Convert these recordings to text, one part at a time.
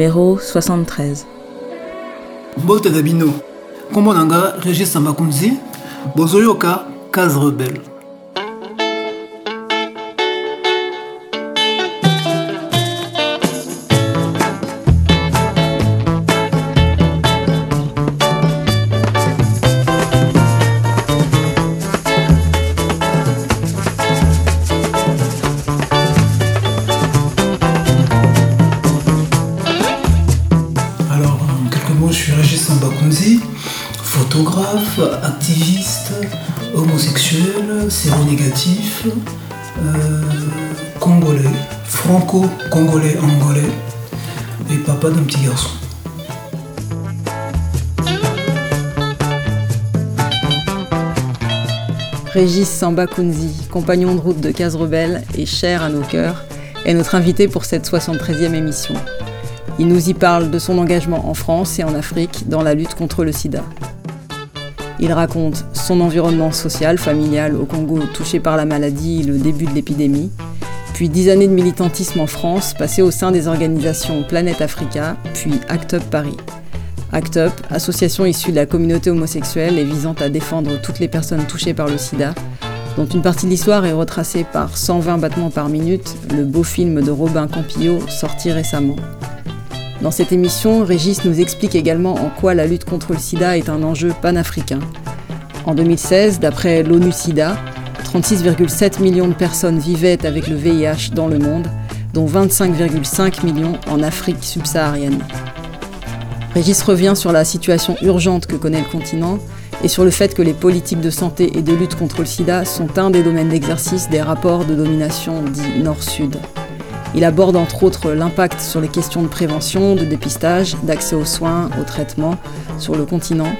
numéro 73. mbote na bino. Nkombo na nga sambakunzi bozoyoka case rebelle Régis Sambakunzi, compagnon de route de Case Rebelle et cher à nos cœurs, est notre invité pour cette 73e émission. Il nous y parle de son engagement en France et en Afrique dans la lutte contre le sida. Il raconte son environnement social, familial au Congo touché par la maladie et le début de l'épidémie, puis dix années de militantisme en France passées au sein des organisations Planète Africa, puis ACT UP Paris. ACT UP, association issue de la communauté homosexuelle et visant à défendre toutes les personnes touchées par le sida, dont une partie de l'histoire est retracée par 120 battements par minute, le beau film de Robin Campillo sorti récemment. Dans cette émission, Régis nous explique également en quoi la lutte contre le sida est un enjeu panafricain. En 2016, d'après l'ONU SIDA, 36,7 millions de personnes vivaient avec le VIH dans le monde, dont 25,5 millions en Afrique subsaharienne. Régis revient sur la situation urgente que connaît le continent et sur le fait que les politiques de santé et de lutte contre le sida sont un des domaines d'exercice des rapports de domination dits Nord-Sud. Il aborde entre autres l'impact sur les questions de prévention, de dépistage, d'accès aux soins, aux traitements sur le continent,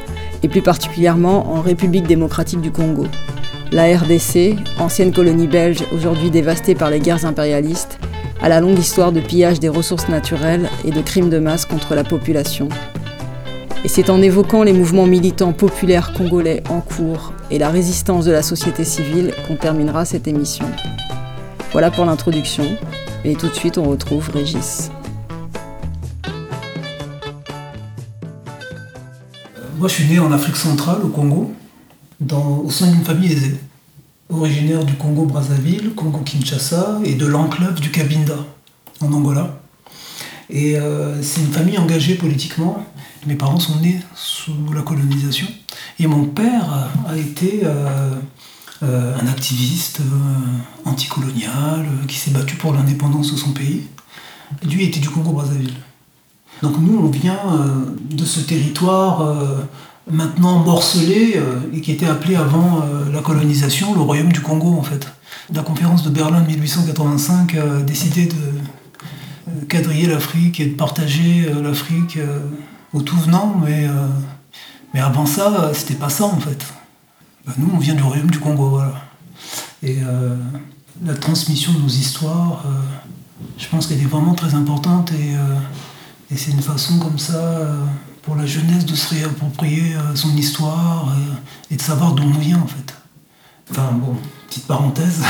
et plus particulièrement en République démocratique du Congo. La RDC, ancienne colonie belge aujourd'hui dévastée par les guerres impérialistes, a la longue histoire de pillage des ressources naturelles et de crimes de masse contre la population. Et c'est en évoquant les mouvements militants populaires congolais en cours et la résistance de la société civile qu'on terminera cette émission. Voilà pour l'introduction. Et tout de suite, on retrouve Régis. Moi, je suis né en Afrique centrale, au Congo, au sein d'une famille aisée, originaire du Congo-Brazzaville, Congo-Kinshasa et de l'enclave du Cabinda, en Angola. Et euh, c'est une famille engagée politiquement. Mes parents sont nés sous la colonisation. Et mon père a été euh, euh, un activiste euh, anticolonial qui s'est battu pour l'indépendance de son pays. Lui était du Congo-Brazzaville. Donc nous, on vient de ce territoire maintenant morcelé et qui était appelé avant la colonisation le royaume du Congo en fait. La conférence de Berlin de 1885 a décidé de quadriller l'Afrique et de partager l'Afrique au tout venant, mais, euh, mais avant ça, euh, c'était pas ça en fait. Ben, nous, on vient du royaume du Congo, voilà. Et euh, la transmission de nos histoires, je pense qu'elle est vraiment très importante et, c'est une façon comme ça pour la jeunesse de se réapproprier son histoire et de savoir d'où on vient en fait. Enfin bon, petite parenthèse.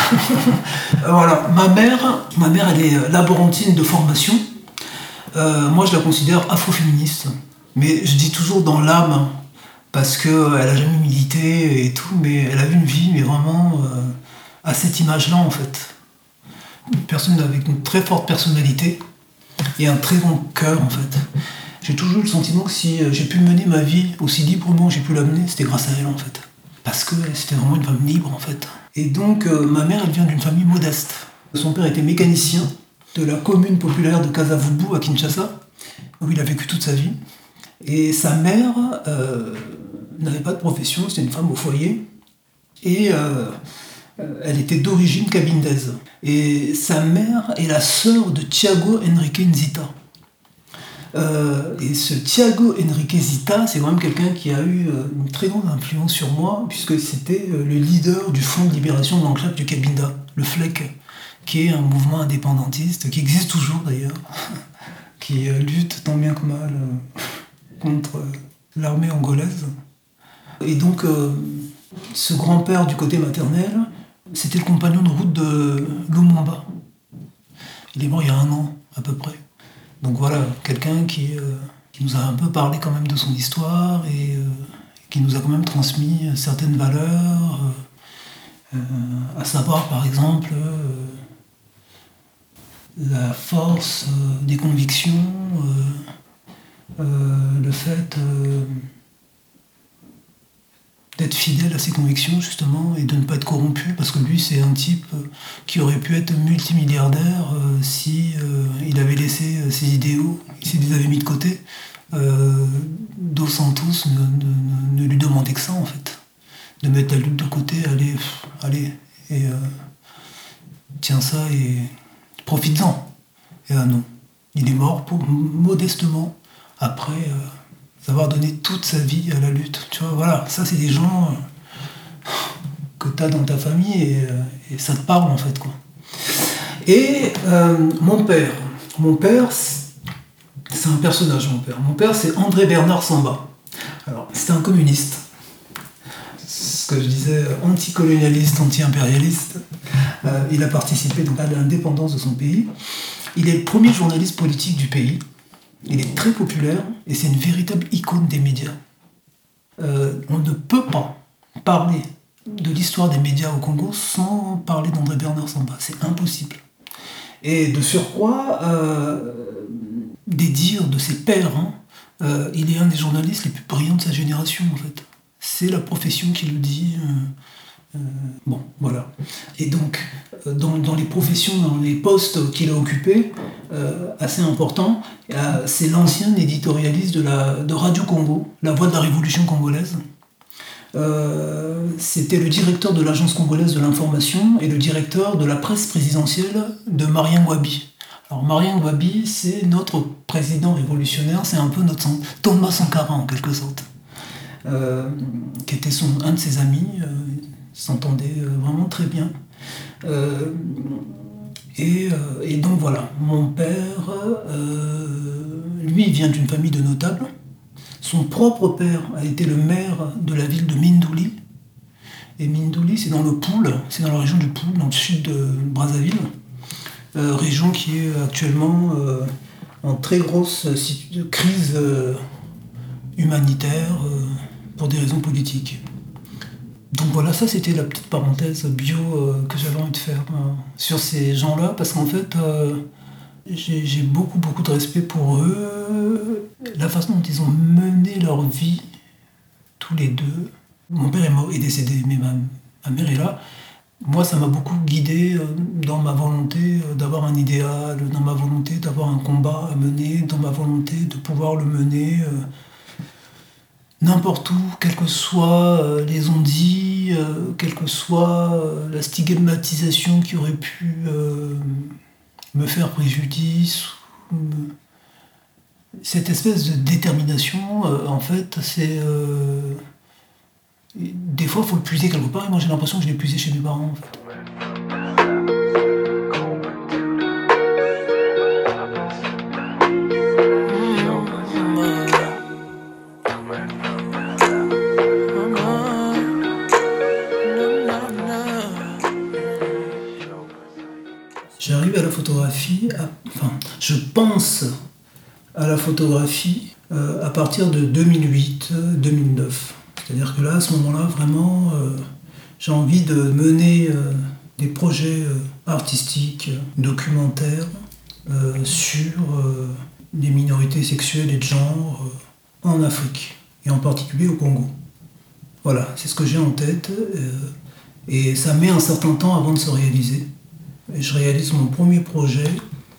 voilà, ma mère, ma mère elle est laborantine de formation. Moi je la considère afroféministe. Mais je dis toujours dans l'âme, parce qu'elle a jamais milité et tout, mais elle a eu une vie, mais vraiment euh, à cette image-là en fait. Une personne avec une très forte personnalité et un très grand cœur en fait. J'ai toujours le sentiment que si euh, j'ai pu mener ma vie aussi librement que j'ai pu la mener, c'était grâce à elle en fait. Parce que c'était vraiment une femme libre en fait. Et donc euh, ma mère elle vient d'une famille modeste. Son père était mécanicien de la commune populaire de Kasavubu à Kinshasa, où il a vécu toute sa vie. Et sa mère euh, n'avait pas de profession, c'était une femme au foyer. Et euh, elle était d'origine cabindaise. Et sa mère est la sœur de Thiago Henrique Nzita. Euh, et ce Thiago Henrique Zita, c'est quand même quelqu'un qui a eu une très grande influence sur moi, puisque c'était le leader du Front de libération de l'enclave du Cabinda, le FLEC, qui est un mouvement indépendantiste, qui existe toujours d'ailleurs, qui lutte tant bien que mal contre euh, l'armée angolaise. Et donc, euh, ce grand-père du côté maternel, c'était le compagnon de route de Lumumba. Il est mort il y a un an, à peu près. Donc voilà, quelqu'un qui, qui, nous a un peu parlé quand même de son histoire et qui nous a quand même transmis certaines valeurs, à savoir par exemple la force des convictions, le fait d'être fidèle à ses convictions justement et de ne pas être corrompu parce que lui c'est un type euh, qui aurait pu être multimilliardaire euh, si euh, il avait laissé ses idéaux, s'il les avait mis de côté. Dos Santos ne, lui demandait que ça en fait, de mettre la lutte de côté, allez, allez et tiens ça et profite-en. Et ah non, il est mort pour, modestement après d'avoir donné toute sa vie à la lutte. Tu vois, voilà, ça c'est des gens euh, que tu as dans ta famille euh, et, ça te parle en fait. Quoi. Et euh, mon père, mon père, c'est un personnage, mon père. Mon père, c'est André Bernard Samba. Alors, c'était un communiste. Ce que je disais, anticolonialiste, anti-impérialiste. il a participé donc, à l'indépendance de son pays. Il est le premier journaliste politique du pays. Il est très populaire et c'est une véritable icône des médias. Euh, on ne peut pas parler de l'histoire des médias au Congo sans parler d'André Bernard Samba. C'est impossible. Et de surcroît, euh, des dires de ses pairs, hein, euh, il est un des journalistes les plus brillants de sa génération en fait. C'est la profession qui le dit. Euh, bon, voilà. Et donc, euh, dans, les professions, dans les postes qu'il a occupés, euh, assez importants, c'est l'ancien éditorialiste de Radio Congo, la voix de la révolution congolaise. C'était le directeur de l'Agence congolaise de l'information et le directeur de la presse présidentielle de Marien Wabi. Alors Marien Wabi, c'est notre président révolutionnaire, c'est un peu notre Thomas Sankara en quelque sorte, qui était son, un de ses amis s'entendait euh, vraiment très bien. Euh, et, euh, et, donc voilà, mon père, lui, vient d'une famille de notables. Son propre père a été le maire de la ville de Mindouli. Et Mindouli, c'est dans le Poul, c'est dans la région du Poul, dans le sud de Brazzaville. région qui est actuellement en très grosse crise humanitaire pour des raisons politiques. Donc voilà, ça c'était la petite parenthèse bio euh, que j'avais envie de faire euh, sur ces gens-là, parce qu'en fait, euh, j'ai beaucoup beaucoup de respect pour eux, la façon dont ils ont mené leur vie, tous les deux. Mon père est, mort, est décédé, mais ma, mère est là. Moi, ça m'a beaucoup guidé dans ma volonté d'avoir un idéal, dans ma volonté d'avoir un combat à mener, dans ma volonté de pouvoir le mener n'importe où, quels que soient euh, les ondits, euh, quelle que soit euh, la stigmatisation qui aurait pu me faire préjudice. Cette espèce de détermination, en fait, c'est. Des fois, il faut le puiser quelque part, et moi j'ai l'impression que je l'ai puisé chez mes parents. Je pense à la photographie euh, à partir de 2008-2009. C'est-à-dire que là, à ce moment-là, vraiment, euh, j'ai envie de mener euh, des projets artistiques, documentaires sur les minorités sexuelles et de genre en Afrique, et en particulier au Congo. Voilà, c'est ce que j'ai en tête, et ça met un certain temps avant de se réaliser je réalise mon premier projet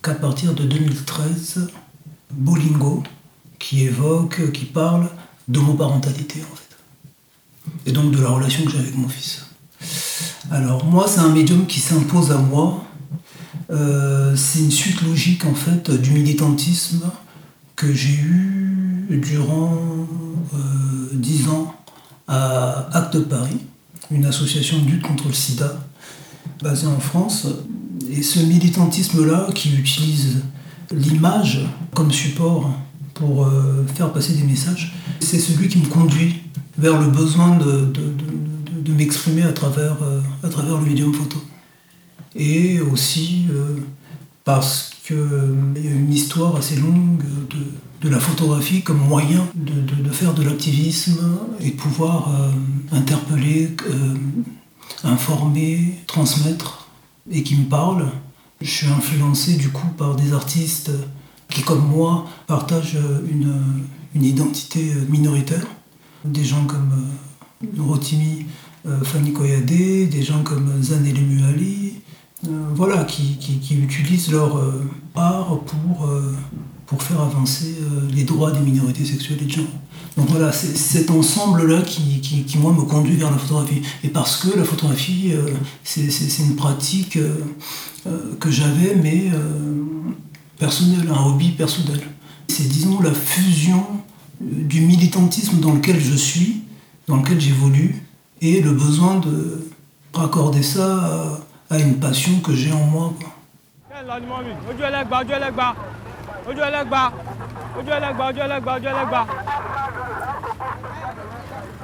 qu'à partir de 2013, Bolingo, qui évoque, qui parle d'homoparentalité en fait. Et donc de la relation que j'ai avec mon fils. Alors moi, c'est un médium qui s'impose à moi. Euh, c'est une suite logique en fait du militantisme que j'ai eu durant euh, dix ans à Acte Paris, une association de lutte contre le sida basée en France, et ce militantisme-là, qui utilise l'image comme support pour euh, faire passer des messages, c'est celui qui me conduit vers le besoin de, de, m'exprimer à travers, euh, à travers le médium photo. Et aussi, euh, parce qu'il y a une histoire assez longue de, la photographie comme moyen de, faire de l'activisme et pouvoir interpeller, informer, transmettre et qui me parle. Je suis influencé du coup par des artistes qui, comme moi, partagent une, une identité minoritaire. Des gens comme euh, Rotimi euh, Fanny Koyade, des gens comme Zanele Muali, euh, voilà, qui, qui, utilisent leur art pour, pour faire avancer les droits des minorités sexuelles et de genre. Donc voilà, c'est cet ensemble-là qui, moi, me conduit vers la photographie. Et parce que la photographie, c'est une pratique que j'avais, mais personnelle, un hobby personnel. C'est, disons, la fusion du militantisme dans lequel je suis, dans lequel j'évolue, et le besoin de raccorder ça à, une passion que j'ai en moi.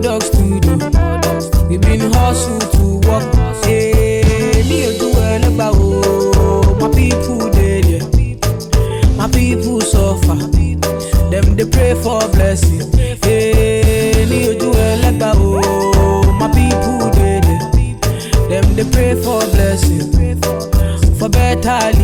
products to do. We been hustle to work. Hey, me a do well about my people dead. My people suffer. Them they pray for blessing. Hey, me a do well about my people dead. Them they pray for blessing. For better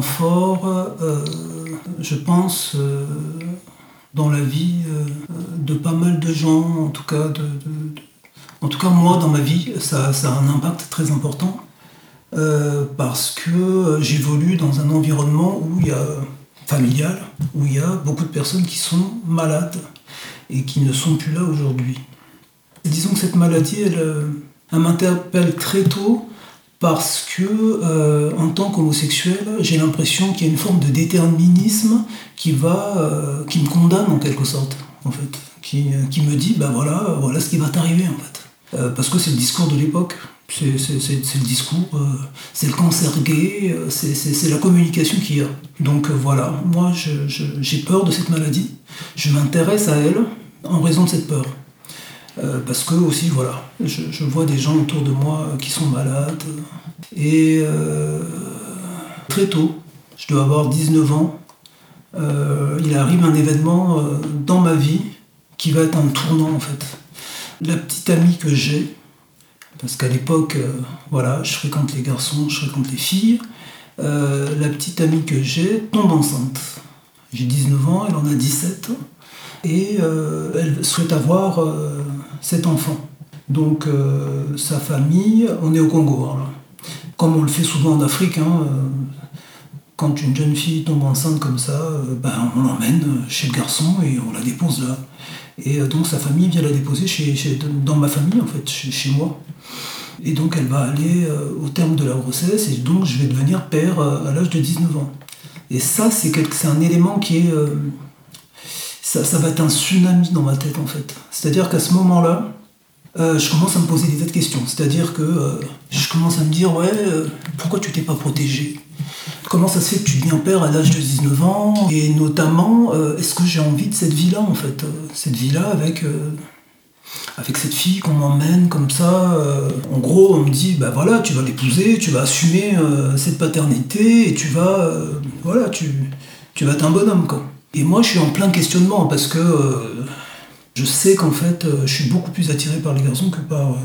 extrêmement fort, euh, je pense, euh, dans la vie euh, de pas mal de gens, en tout cas En tout cas, moi, dans ma vie, ça, a un impact très important. Euh, parce que j'évolue dans un environnement où il y a familial, où il y a beaucoup de personnes qui sont malades et qui ne sont plus là aujourd'hui. Disons que cette maladie, elle, euh, elle m'interpelle très tôt parce que, euh, en tant qu'homosexuel, j'ai l'impression qu'il y a une forme de déterminisme qui, va, euh, qui me condamne en quelque sorte, en fait, qui, qui me dit, ben voilà, voilà ce qui va t'arriver, en fait. parce que c'est le discours de l'époque. C'est le discours, euh, c'est le cancer gay, euh, c'est la communication qu'il y a. Donc euh, voilà, moi j'ai peur de cette maladie. Je m'intéresse à elle en raison de cette peur. Parce que aussi, voilà, je, vois des gens autour de moi qui sont malades. Et très tôt, je dois avoir 19 ans, il arrive un événement dans ma vie qui va être un tournant en fait. La petite amie que j'ai, parce qu'à l'époque, euh, voilà, je fréquente les garçons, je fréquente les filles. Euh, la petite amie que j'ai tombe enceinte. J'ai 19 ans, elle en a 17. Et euh, elle souhaite avoir cet enfant. Donc sa famille, on est au Congo. Hein. Comme on le fait souvent en Afrique, hein, quand une jeune fille tombe enceinte comme ça, ben, on l'emmène chez le garçon et on la dépose là. Et donc sa famille vient la déposer chez, dans ma famille, en fait, chez moi. Et donc elle va aller euh, au terme de la grossesse et donc je vais devenir père euh, à l'âge de 19 ans. Et ça, c'est un élément qui est... Euh, ça, ça, va être un tsunami dans ma tête en fait. C'est-à-dire qu'à ce moment-là, je commence à me poser des tas de questions. C'est-à-dire que je commence à me dire, ouais, pourquoi tu t'es pas protégé? Comment ça se fait que tu deviens père à l'âge de 19 ans? Et notamment, est-ce que j'ai envie de cette vie-là en fait? Cette vie-là avec cette fille qu'on m'emmène comme ça. Euh, en gros, on me dit, bah voilà, tu vas l'épouser, tu vas assumer euh, cette paternité et tu vas, euh, voilà, tu, tu vas être un bonhomme, quoi. Et moi, je suis en plein questionnement parce que je sais qu'en fait, je suis beaucoup plus attiré par les garçons que par,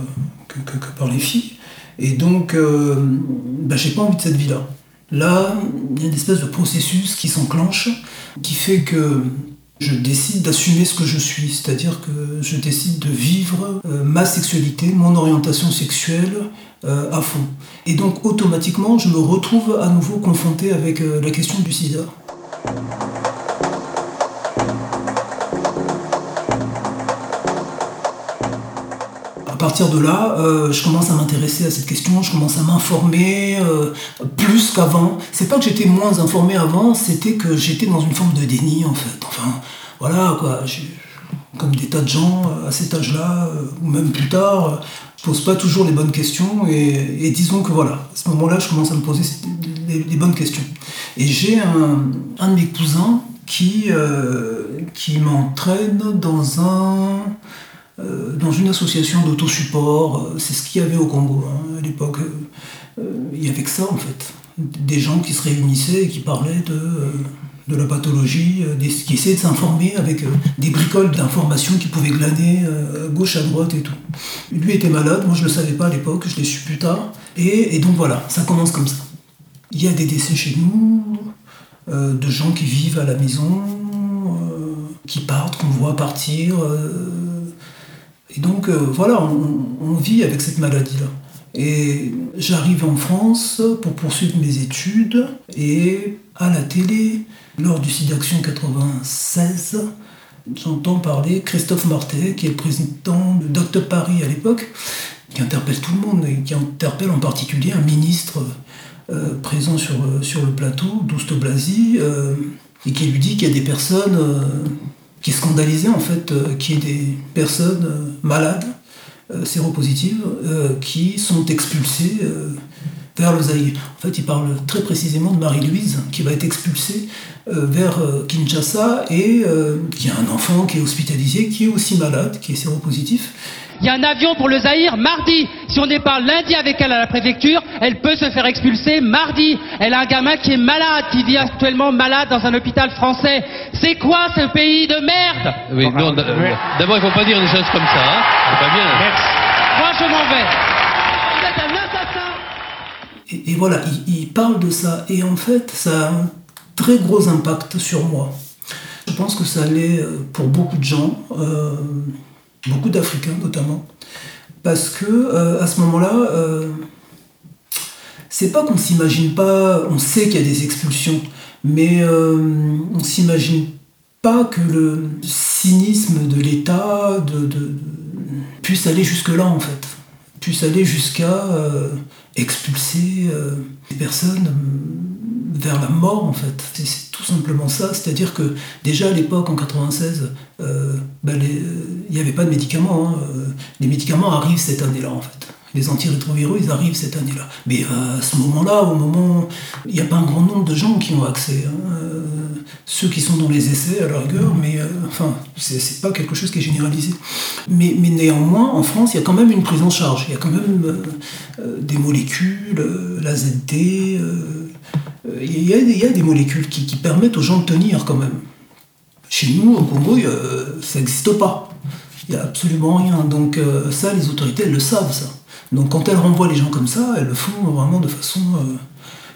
que, par les filles. Et donc, bah, j'ai pas envie de cette vie-là. Là, il y a une espèce de processus qui s'enclenche, qui fait que je décide d'assumer ce que je suis, c'est-à-dire que je décide de vivre euh, ma sexualité, mon orientation sexuelle euh, à fond. Et donc automatiquement, je me retrouve à nouveau confronté avec euh, la question du sida. Partir de là, je commence à m'intéresser à cette question, je commence à m'informer plus qu'avant. C'est pas que j'étais moins informé avant, c'était que j'étais dans une forme de déni en fait. Enfin, voilà quoi. Comme des tas de gens à cet âge-là, ou même plus tard, je pose pas toujours les bonnes questions et, disons que voilà, à ce moment-là, je commence à me poser les, bonnes questions. Et j'ai un, de mes cousins qui, qui m'entraîne dans un euh, dans une association d'autosupport. Euh, c'est ce qu'il y avait au Congo hein, à l'époque. Euh, il y avait que ça en fait. Des gens qui se réunissaient et qui parlaient de, de la pathologie, qui essayaient de s'informer avec des bricoles d'informations qu'ils pouvaient glaner gauche à droite et tout. Lui était malade, moi je ne le savais pas à l'époque, je l'ai su plus tard. Et, donc voilà, ça commence comme ça. Il y a des décès chez nous, de gens qui vivent à la maison, qui partent, qu'on voit partir et donc euh, voilà, on, vit avec cette maladie-là. Et j'arrive en France pour poursuivre mes études et à la télé, lors du SIDAction 96, j'entends parler Christophe Martet, qui est le président de Docteur Paris à l'époque, qui interpelle tout le monde et qui interpelle en particulier un ministre euh, présent sur, sur le plateau, Douste Blasi, euh, et qui lui dit qu'il y a des personnes qui scandalisait en fait euh, qu'il y ait des personnes euh, malades, euh, séropositives, qui sont expulsées vers le. En fait, il parle très précisément de Marie-Louise, qui va être expulsée vers Kinshasa et qui a un enfant qui est hospitalisé, qui est aussi malade, qui est séropositif. Il y a un avion pour le Zaïre mardi. Si on déparle lundi avec elle à la préfecture, elle peut se faire expulser mardi. Elle a un gamin qui est malade, qui vit actuellement malade dans un hôpital français. C'est quoi ce pays de merde Oui, non, d'abord il ne faut pas dire des choses comme ça. Hein C'est pas bien. Moi je m'en vais. Vous êtes un assassin. Et, voilà, il, parle de ça. Et en fait, ça a un très gros impact sur moi. Je pense que ça l'est euh, pour beaucoup de gens. Euh, beaucoup d'Africains notamment, parce que à ce moment-là, c'est pas qu'on s'imagine pas, on sait qu'il y a des expulsions, mais on s'imagine pas que le cynisme de l'État de, puisse aller jusque-là en fait, puisse aller jusqu'à expulser des personnes vers la mort en fait. C'est tout simplement ça. C'est-à-dire que déjà à l'époque, en 96, euh, ben, il n'y avait pas de médicaments. Hein. Les médicaments arrivent cette année-là en fait. Les antirétroviraux, ils arrivent cette année-là. Mais euh, à ce moment-là, au moment, il n'y a pas un grand nombre de gens qui ont accès. Hein. Euh, ceux qui sont dans les essais à la rigueur, mais enfin, c'est pas quelque chose qui est généralisé. Mais, néanmoins, en France, il y a quand même une prise en charge. Il y a quand même des molécules, la ZD il y, a, des molécules qui, permettent aux gens de tenir quand même. Chez nous, au Congo, ça n'existe pas. Il n'y a absolument rien. Donc euh, ça, les autorités, elles le savent, ça. Donc quand elles renvoient les gens comme ça, elles le font vraiment de façon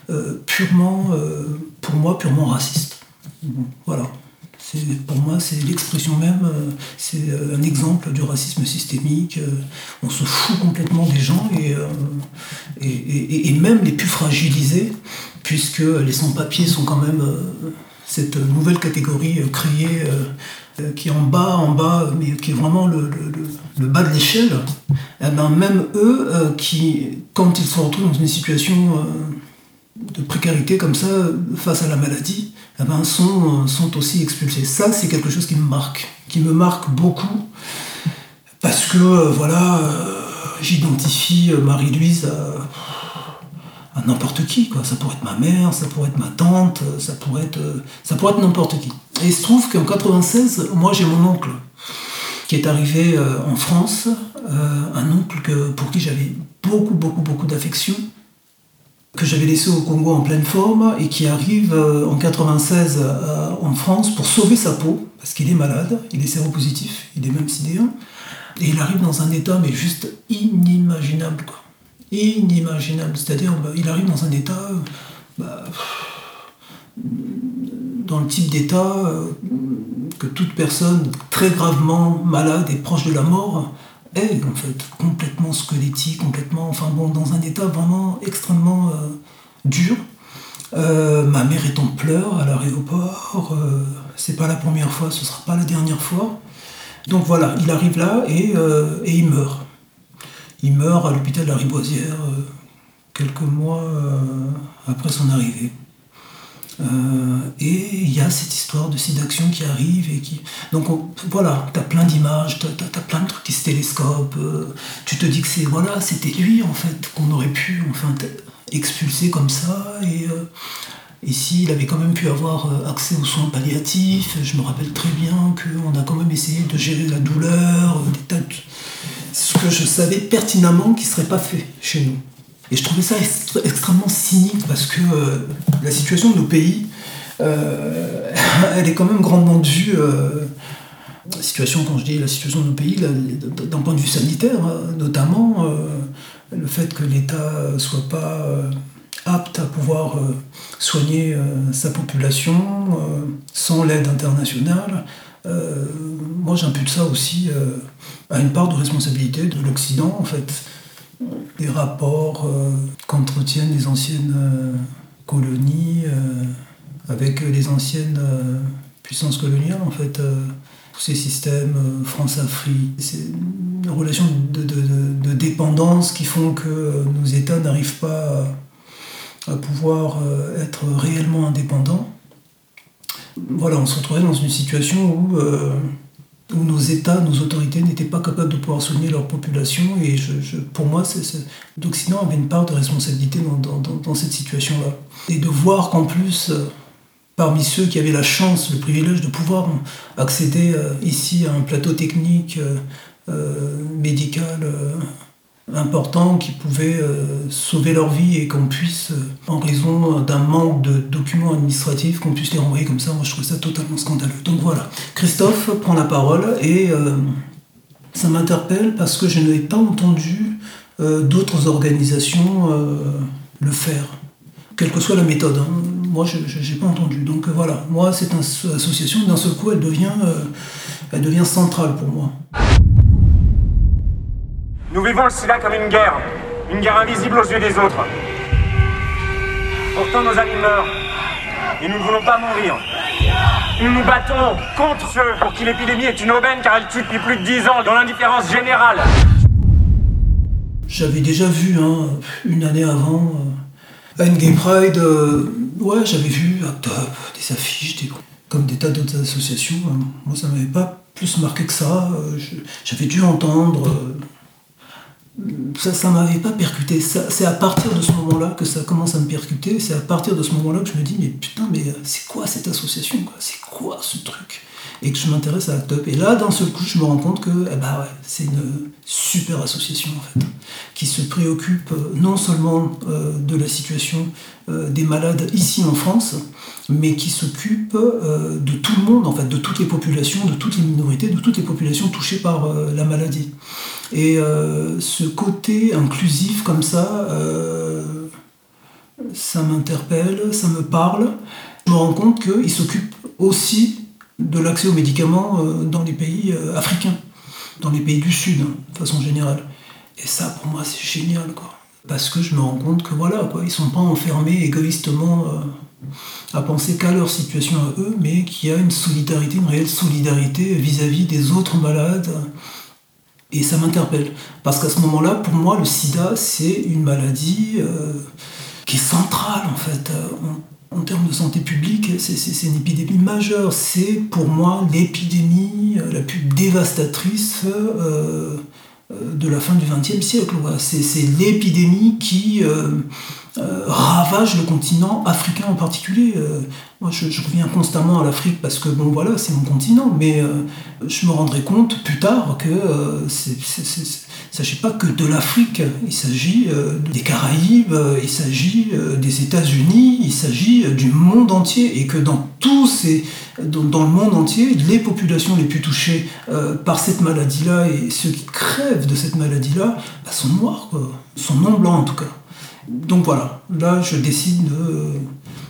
euh, euh, purement, pour moi, purement raciste. Voilà. Pour moi, c'est l'expression même, c'est un exemple du racisme systémique. On se fout complètement des gens et, et, et même les plus fragilisés puisque les sans-papiers sont quand même euh, cette nouvelle catégorie euh, créée euh, qui est en bas, en bas, mais qui est vraiment le, bas de l'échelle, eh ben, même eux, qui, quand ils se retrouvent dans une situation de précarité comme ça, face à la maladie, eh ben, sont, aussi expulsés. Ça, c'est quelque chose qui me marque, qui me marque beaucoup, parce que, voilà, j'identifie Marie-Louise à n'importe qui. Ça pourrait être ma mère, ça pourrait être ma tante, ça pourrait être, ça pourrait être n'importe qui. Et il se trouve qu'en 96, moi j'ai mon oncle qui est arrivé euh, en France, euh, un oncle que, pour qui j'avais beaucoup, beaucoup, beaucoup d'affection, que j'avais laissé au Congo en pleine forme et qui arrive euh, en 96 en France pour sauver sa peau, parce qu'il est malade, il est séropositif, il est même sidéen, et il arrive dans un état mais juste inimaginable. Quoi inimaginable. C'est-à-dire, bah, il arrive dans un état, bah, dans le type d'état euh, que toute personne très gravement malade et proche de la mort est, en fait, complètement squelettique, complètement, enfin bon, dans un état vraiment extrêmement euh, dur. Euh, ma mère est en pleurs à l'aéroport, c'est pas la première fois, ce sera pas la dernière fois. Donc voilà, il arrive là et, et il meurt. Il meurt à l'hôpital de la Riboisière euh, quelques mois euh, après son arrivée. Euh, et il y a cette histoire de sédaction qui arrive et qui. Donc voilà, tu as plein d'images, tu as, plein de trucs qui se télescopent. tu te dis que c'est voilà, c'était lui en fait qu'on aurait pu enfin expulser comme ça. Et, et s'il avait quand même pu avoir accès aux soins palliatifs, je me rappelle très bien qu'on a quand même essayé de gérer la douleur, des tas de ce que je savais pertinemment qui ne serait pas fait chez nous. Et je trouvais ça extrêmement cynique parce que euh, la situation de nos pays, euh, elle est quand même grandement due. Euh, la situation, quand je dis la situation de nos pays, d'un point de vue sanitaire, hein, notamment le fait que l'État soit pas apte à pouvoir soigner sa population sans l'aide internationale. moi, j'impute ça aussi à une part de responsabilité de l'Occident, en fait. Des rapports euh, qu'entretiennent les anciennes euh, colonies euh, avec les anciennes puissances coloniales, en fait. tous ces systèmes France-Afrique, c'est une relation de, de, dépendance qui font que nos États n'arrivent pas à, pouvoir être réellement indépendants. Voilà, on se retrouvait dans une situation où où nos États, nos autorités n'étaient pas capables de pouvoir soigner leur population. Et je, pour moi, l'Occident avait une part de responsabilité dans, cette situation-là. Et de voir qu'en plus, euh, parmi ceux qui avaient la chance, le privilège de pouvoir accéder euh, ici à un plateau technique, euh, médical, important qui pouvait euh, sauver leur vie et qu'on puisse, euh, en raison d'un manque de documents administratifs, qu'on puisse les renvoyer comme ça. Moi, je trouve ça totalement scandaleux. Donc voilà, Christophe prend la parole et euh, ça m'interpelle parce que je n'ai pas entendu d'autres organisations le faire, quelle que soit la méthode. Hein. Moi, je n'ai pas entendu. Donc voilà, moi, cette association, d'un seul coup, elle devient, elle devient centrale pour moi. Nous vivons le sida comme une guerre, une guerre invisible aux yeux des autres. Pourtant, nos amis meurent, et nous ne voulons pas mourir. Nous nous battons contre ceux pour qui l'épidémie est une aubaine car elle tue depuis plus de dix ans dans l'indifférence générale. J'avais déjà vu, hein, une année avant, euh, à une Gay Pride, euh, ouais, j'avais vu Act Up, des affiches, des, comme des tas d'autres associations. hein. Moi, ça m'avait pas plus marqué que ça. euh, J'avais dû entendre. euh, ça ça m'avait pas percuté. C'est à partir de ce moment-là que ça commence à me percuter. C'est à partir de ce moment-là que je me dis, mais putain, mais euh, c'est quoi cette association C'est quoi ce truc? Et que je m'intéresse à Act Up. Et là, d'un seul coup, je me rends compte que eh ben ouais, c'est une super association, en fait, qui se préoccupe euh, non seulement euh, de la situation euh, des malades ici en France, mais qui s'occupe de tout le monde, en fait, de toutes les populations, de toutes les minorités, de toutes les populations touchées par la maladie. Et ce côté inclusif comme ça, ça m'interpelle, ça me parle. Je me rends compte qu'il s'occupe aussi de l'accès aux médicaments euh, dans les pays euh, africains, dans les pays du Sud, hein, de façon générale. Et ça, pour moi, c'est génial, quoi. Parce que je me rends compte que voilà, quoi, ils sont pas enfermés égoïstement euh, à penser qu'à leur situation à eux, mais qu'il y a une solidarité, une réelle solidarité vis-à-vis des autres malades. Et ça m'interpelle. Parce qu'à ce moment-là, pour moi, le sida, c'est une maladie qui est centrale, en fait. En, termes de santé publique, c'est- une épidémie majeure. C'est, pour moi, l'épidémie euh, la plus dévastatrice euh, euh, de la fin du XXe siècle. C'est l'épidémie qui ravage le continent africain en particulier. Moi, je, je reviens constamment à l'Afrique parce que, bon, voilà, c'est mon continent, mais je me rendrai compte plus tard que c'est- il ne s'agit pas que de l'Afrique, il s'agit euh, des Caraïbes, euh, il s'agit euh, des États-Unis, il s'agit du monde entier, et que dans tous ces, dans, le monde entier, les populations les plus touchées par cette maladie-là et ceux qui crèvent de cette maladie-là bah, sont noirs, quoi. sont non blancs en tout cas. Donc voilà, là je décide de,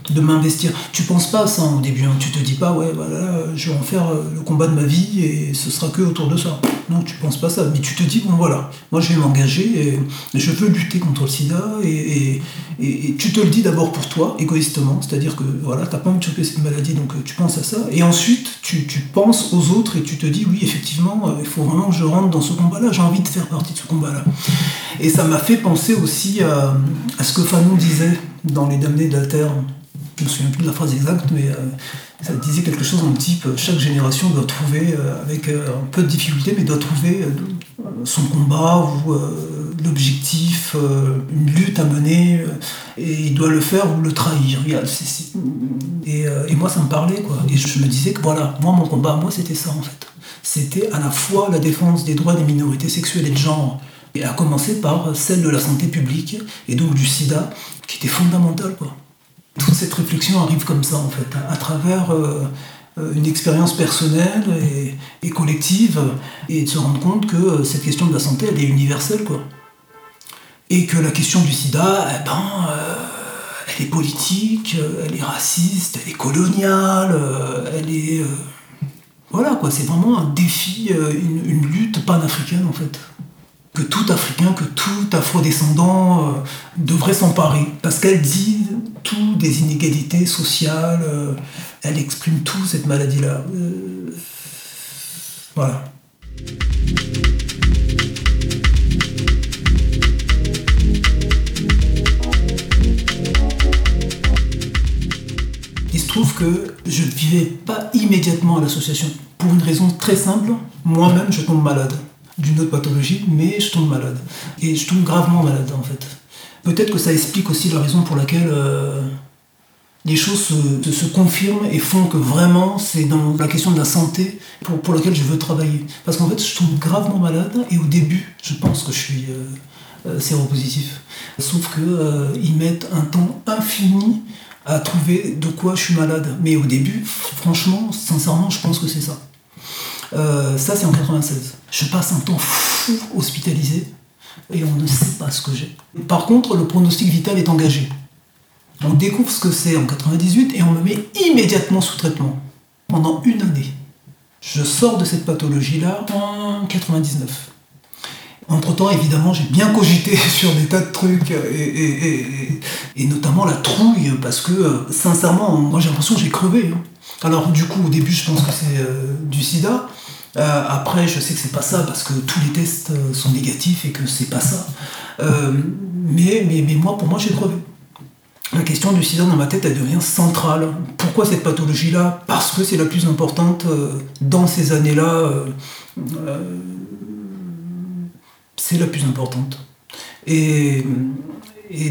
de m'investir. Tu penses pas ça au début, hein. tu te dis pas ouais voilà, je vais en faire euh, le combat de ma vie et ce sera que autour de ça. Non, tu penses pas ça, mais tu te dis bon voilà, moi je vais m'engager et je veux lutter contre le sida et, tu te le dis d'abord pour toi, égoïstement, c'est-à-dire que voilà, t'as pas envie de choper cette maladie donc euh, tu penses à ça et ensuite tu, penses aux autres et tu te dis oui effectivement euh, il faut vraiment que je rentre dans ce combat-là, j'ai envie de faire partie de ce combat-là. Et ça m'a fait penser aussi à, à ce que Fanon disait dans Les Damnés de la Terre. Je me souviens plus de la phrase exacte, mais euh, ça disait quelque chose en type chaque génération doit trouver, euh, avec euh, un peu de difficulté, mais doit trouver euh, son combat ou euh, l'objectif, euh, une lutte à mener, euh, et il doit le faire ou le trahir. Euh, et moi, ça me parlait, quoi. Et je me disais que voilà, moi, mon combat, moi, c'était ça, en fait. C'était à la fois la défense des droits des minorités sexuelles et de genre, et à commencer par celle de la santé publique, et donc du sida, qui était fondamentale, quoi. Toute cette réflexion arrive comme ça, en fait, à, travers euh, euh, une expérience personnelle et, collective, et de se rendre compte que euh, cette question de la santé, elle est universelle, quoi. Et que la question du sida, eh ben, elle est politique, elle est raciste, elle est coloniale, elle est... voilà, quoi, c'est vraiment un défi, une, une lutte panafricaine, en fait que tout Africain, que tout Afrodescendant euh, devrait s'emparer. Parce qu'elle dit tout des inégalités sociales, euh, elle exprime tout cette maladie-là. Euh, voilà. Il se trouve que je ne vivais pas immédiatement à l'association. Pour une raison très simple, moi-même je tombe malade d'une autre pathologie, mais je tombe malade. Et je tombe gravement malade en fait. Peut-être que ça explique aussi la raison pour laquelle euh, les choses se, confirment et font que vraiment c'est dans la question de la santé pour, laquelle je veux travailler. Parce qu'en fait je tombe gravement malade et au début je pense que je suis euh, euh, séropositif. Sauf que euh, ils mettent un temps infini à trouver de quoi je suis malade. Mais au début, franchement, sincèrement, je pense que c'est ça. Euh, ça, c'est en 96. Je passe un temps fou hospitalisé et on ne sait pas ce que j'ai. Par contre, le pronostic vital est engagé. On découvre ce que c'est en 98 et on me met immédiatement sous traitement pendant une année. Je sors de cette pathologie-là en 99. Entre-temps, évidemment, j'ai bien cogité sur des tas de trucs, et, notamment la trouille, parce que, euh, sincèrement, moi j'ai l'impression que j'ai crevé. Hein. Alors, du coup, au début, je pense que c'est euh, du sida. Euh, après, je sais que c'est pas ça, parce que tous les tests sont négatifs et que c'est pas ça. mais, mais, mais moi, pour moi, j'ai crevé. La question du sida dans ma tête, elle devient centrale. Pourquoi cette pathologie-là? Parce que c'est la plus importante dans ces années-là c'est la plus importante. Et,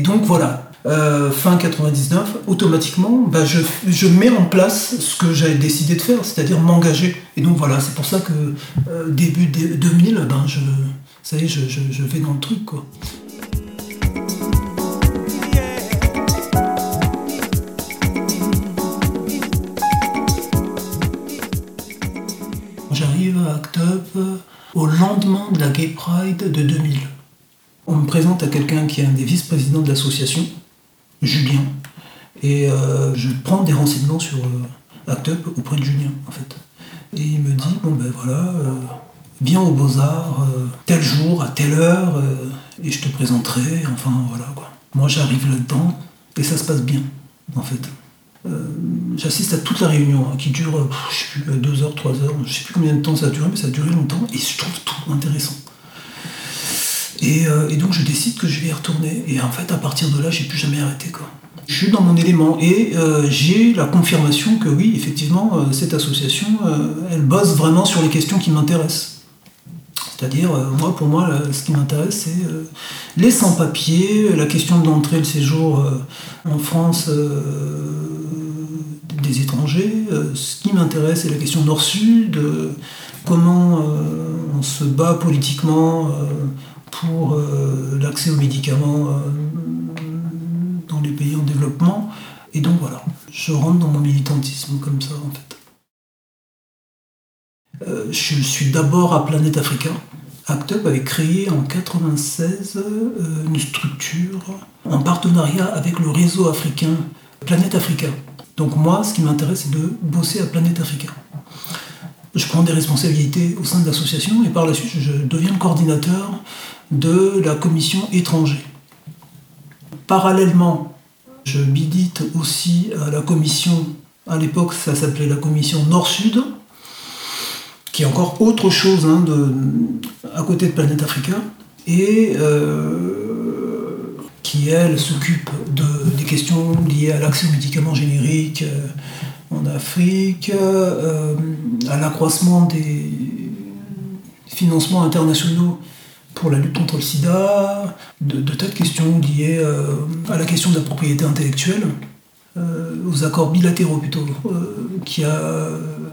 donc voilà, euh, fin 99, automatiquement, bah, je, mets en place ce que j'avais décidé de faire, c'est-à-dire m'engager. Et donc voilà, c'est pour ça que euh, début 2000, ben, je, ça y est, je, je, vais dans le truc. Quoi. J'arrive à Act Up au lendemain de la Gay Pride de 2000. On me présente à quelqu'un qui est un des vice-présidents de l'association, Julien, et euh, je prends des renseignements sur euh, Act Up auprès de Julien, en fait. Et il me dit, bon ben voilà, euh, viens aux Beaux-Arts, tel jour, à telle heure, et je te présenterai, enfin voilà quoi. Moi j'arrive là-dedans, et ça se passe bien, en fait. J'assiste à toute la réunion hein, qui dure, je sais plus, 2 heures, 3 heures, je sais plus combien de temps ça a duré, mais ça a duré longtemps et je trouve tout intéressant. Euh, et, donc je décide que je vais y retourner. Et en fait, à partir de là, j'ai plus jamais arrêté. Quoi. Je suis dans mon élément et euh, j'ai la confirmation que oui, effectivement, euh, cette association, elle bosse vraiment sur les questions qui m'intéressent. C'est-à-dire, moi, pour moi, ce qui m'intéresse, c'est les sans-papiers, la question de l'entrée et le séjour en France des étrangers. Ce qui m'intéresse, c'est la question nord-sud, comment on se bat politiquement pour l'accès aux médicaments dans les pays en développement. Et donc voilà, je rentre dans mon militantisme comme ça en fait. je suis d'abord à Planète Africa. ACT UP avait créé en 96 une structure en partenariat avec le réseau africain Planète Africa. Donc moi, ce qui m'intéresse, c'est de bosser à Planète Africa. Je prends des responsabilités au sein de l'association et par la suite, je deviens le coordinateur de la commission étranger. Parallèlement, je bidite aussi à la commission, à l'époque ça s'appelait la commission Nord-Sud, qui est encore autre chose hein, à côté de Planète Africa. Et euh, qui, elle, s'occupe de, des questions liées à l'accès aux médicaments génériques euh, en Afrique, euh, à l'accroissement des financements internationaux pour la lutte contre le sida, de, tas de questions liées euh, à la question de la propriété intellectuelle, aux accords bilatéraux plutôt, qui, a,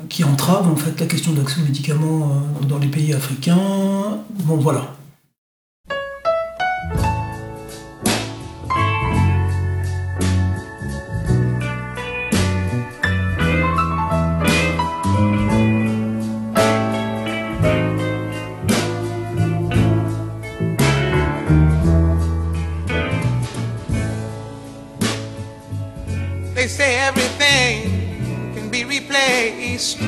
qui entravent en fait la question d'accès aux médicaments dans les pays africains. Bon voilà, everything can be replaced.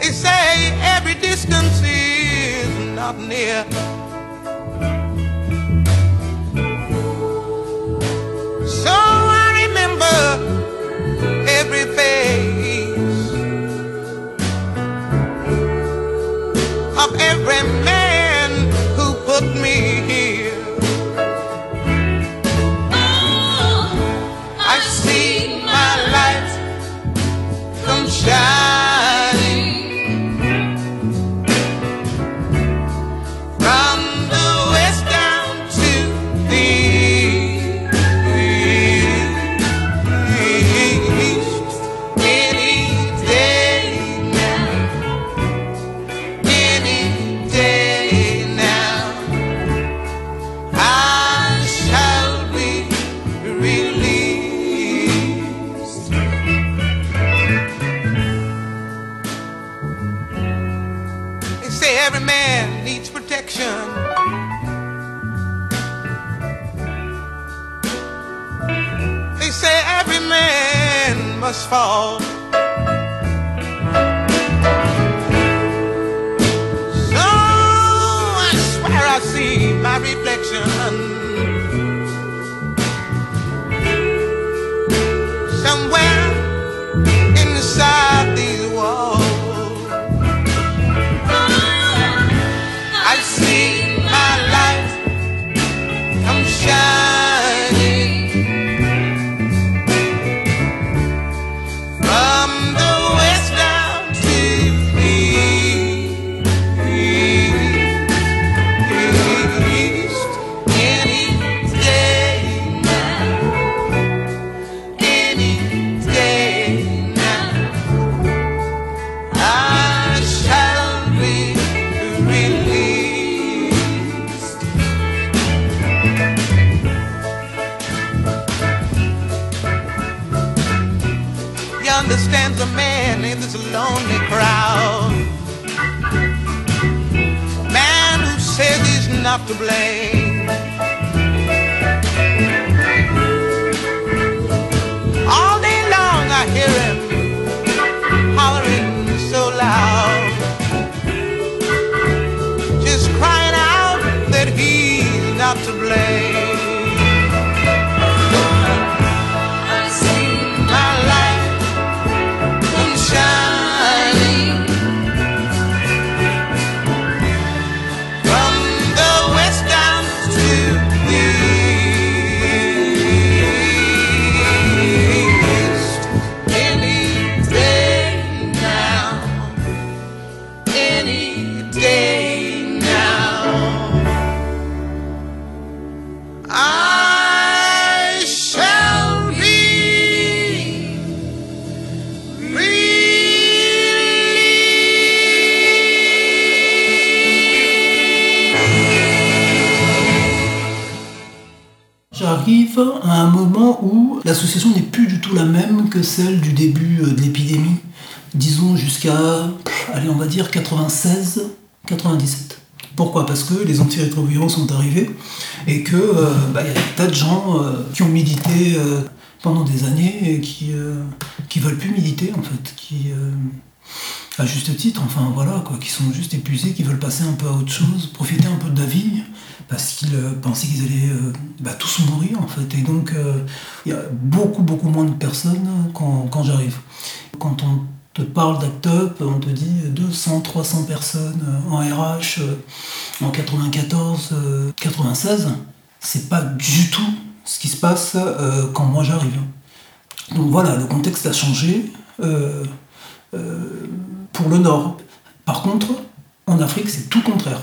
They say every distance is not near. So I remember every face of every man. Celle du début euh, de l'épidémie, disons jusqu'à, allez, on va dire 96, 97. Pourquoi? Parce que les antirétroviraux sont arrivés et que euh, bah, y a des tas de gens euh, qui ont milité euh, pendant des années et qui euh, qui veulent plus militer en fait, qui à juste titre, enfin voilà quoi, qui sont juste épuisés, qui veulent passer un peu à autre chose, profiter un peu de la vie parce qu'ils euh, pensaient qu'ils allaient euh, bah, tous mourir en fait. Et donc euh, il y a beaucoup beaucoup moins de personnes quand, quand j'arrive. Quand on te parle d'Act Up, on te dit 200, 300 personnes en RH en 94, euh, 96. C'est pas du tout ce qui se passe quand moi j'arrive. Donc voilà, le contexte a changé pour le Nord. Par contre, en Afrique, c'est tout le contraire.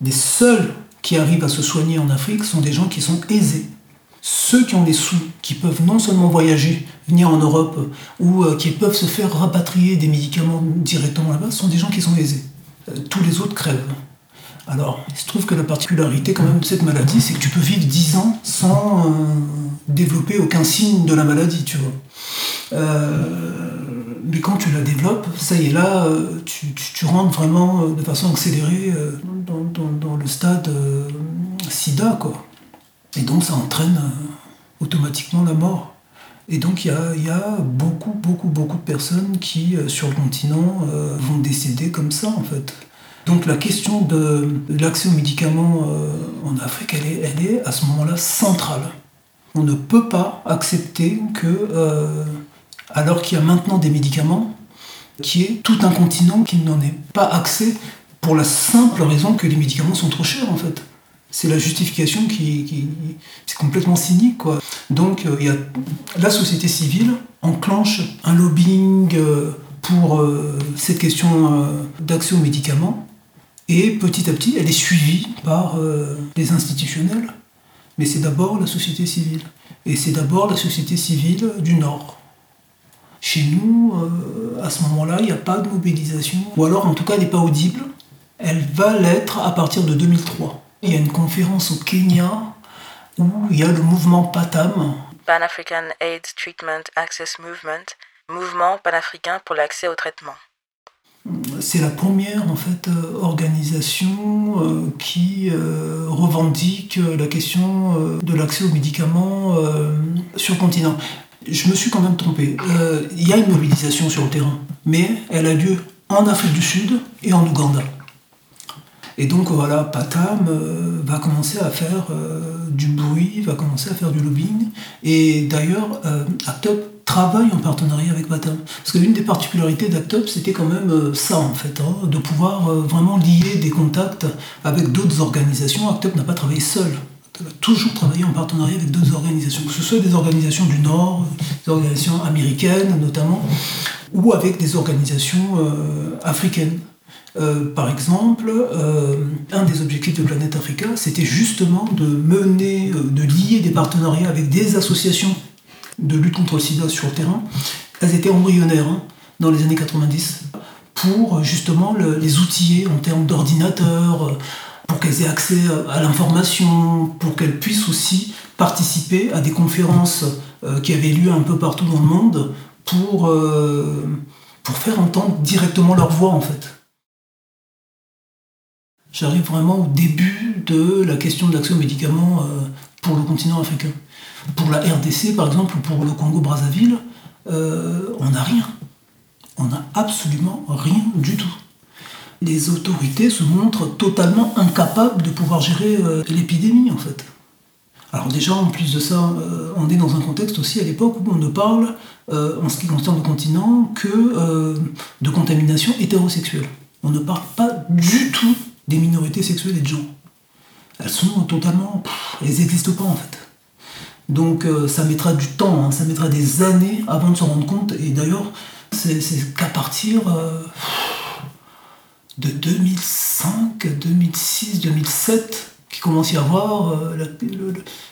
Les seuls qui arrivent à se soigner en Afrique sont des gens qui sont aisés. Ceux qui ont des sous, qui peuvent non seulement voyager, venir en Europe, ou euh, qui peuvent se faire rapatrier des médicaments directement là-bas, sont des gens qui sont aisés. Euh, tous les autres crèvent. Alors, il se trouve que la particularité quand même de cette maladie, c'est que tu peux vivre 10 ans sans euh, développer aucun signe de la maladie, tu vois. Mais quand tu la développes, ça y est, là, euh, tu, tu- rentres vraiment euh, de façon accélérée euh, dans, dans- dans le stade sida, quoi. Et donc ça entraîne automatiquement la mort. Et donc il y y a beaucoup, beaucoup, beaucoup de personnes qui, sur le continent, vont décéder comme ça, en fait. Donc la question de, l'accès aux médicaments en Afrique, elle est, elle est à ce moment-là centrale. On ne peut pas accepter que, alors qu'il y a maintenant des médicaments, qu'il y ait tout un continent qui n'en ait pas accès pour la simple raison que les médicaments sont trop chers en fait. C'est la justification qui, qui- c'est complètement cynique quoi. Donc euh, la société civile enclenche un lobbying euh, pour euh, cette question d'accès aux médicaments et petit à petit elle est suivie par les institutionnels. Mais c'est d'abord la société civile. Et c'est d'abord la société civile du Nord. Chez nous, euh, à ce moment-là, il n'y a pas de mobilisation, ou alors en tout cas elle n'est pas audible. Elle va l'être à partir de 2003. Il y a une conférence au Kenya où il y a le mouvement PATAM, Pan-African AIDS Treatment Access Movement, mouvement panafricain pour l'accès au traitement. c'est la première en fait euh, organisation euh, qui euh, revendique la question euh, de l'accès aux médicaments sur le continent. Je me suis quand même trompé. Euh, Il y a une mobilisation sur le terrain, mais elle a lieu en Afrique du Sud et en Ouganda. Et donc voilà, Patam euh, va commencer à faire euh, du bruit, va commencer à faire du lobbying. Et d'ailleurs, euh, Actop travaille en partenariat avec Patam. Parce que l'une des particularités d'Actop, c'était quand même ça en fait, hein, de pouvoir vraiment lier des contacts avec d'autres organisations. Actop n'a pas travaillé seul. Toujours travaillé en partenariat avec d'autres organisations, que ce soit des organisations du Nord, des organisations américaines notamment, ou avec des organisations euh, africaines. Euh, par exemple, euh, un des objectifs de Planète Africa, c'était justement de mener, de lier des partenariats avec des associations de lutte contre le sida sur le terrain. Elles étaient embryonnaires hein, dans les années 90 pour justement le- les outiller en termes d'ordinateurs, pour qu'elles aient accès à l'information, pour qu'elles puissent aussi participer à des conférences euh, qui avaient lieu un peu partout dans le monde pour, euh, pour faire entendre directement leur voix en fait. J'arrive vraiment au début de la question de l'accès aux médicaments euh, pour le continent africain. Pour la RDC, par exemple, ou pour le Congo-Brazzaville, on n'a rien. On n'a absolument rien du tout. Les autorités se montrent totalement incapables de pouvoir gérer euh, l'épidémie, en fait. Alors déjà, en plus de ça, euh, on est dans un contexte aussi à l'époque où on ne parle, euh, en ce qui concerne le continent, que de contamination hétérosexuelle. On ne parle pas du tout des minorités sexuelles et de genre. Elles sont totalement... elles n'existent pas en fait. Donc ça mettra du temps, hein, ça mettra des années avant de se rendre compte. Et d'ailleurs, c'est qu'à partir de 2005, 2006, 2007 qu'il commence à avoir euh,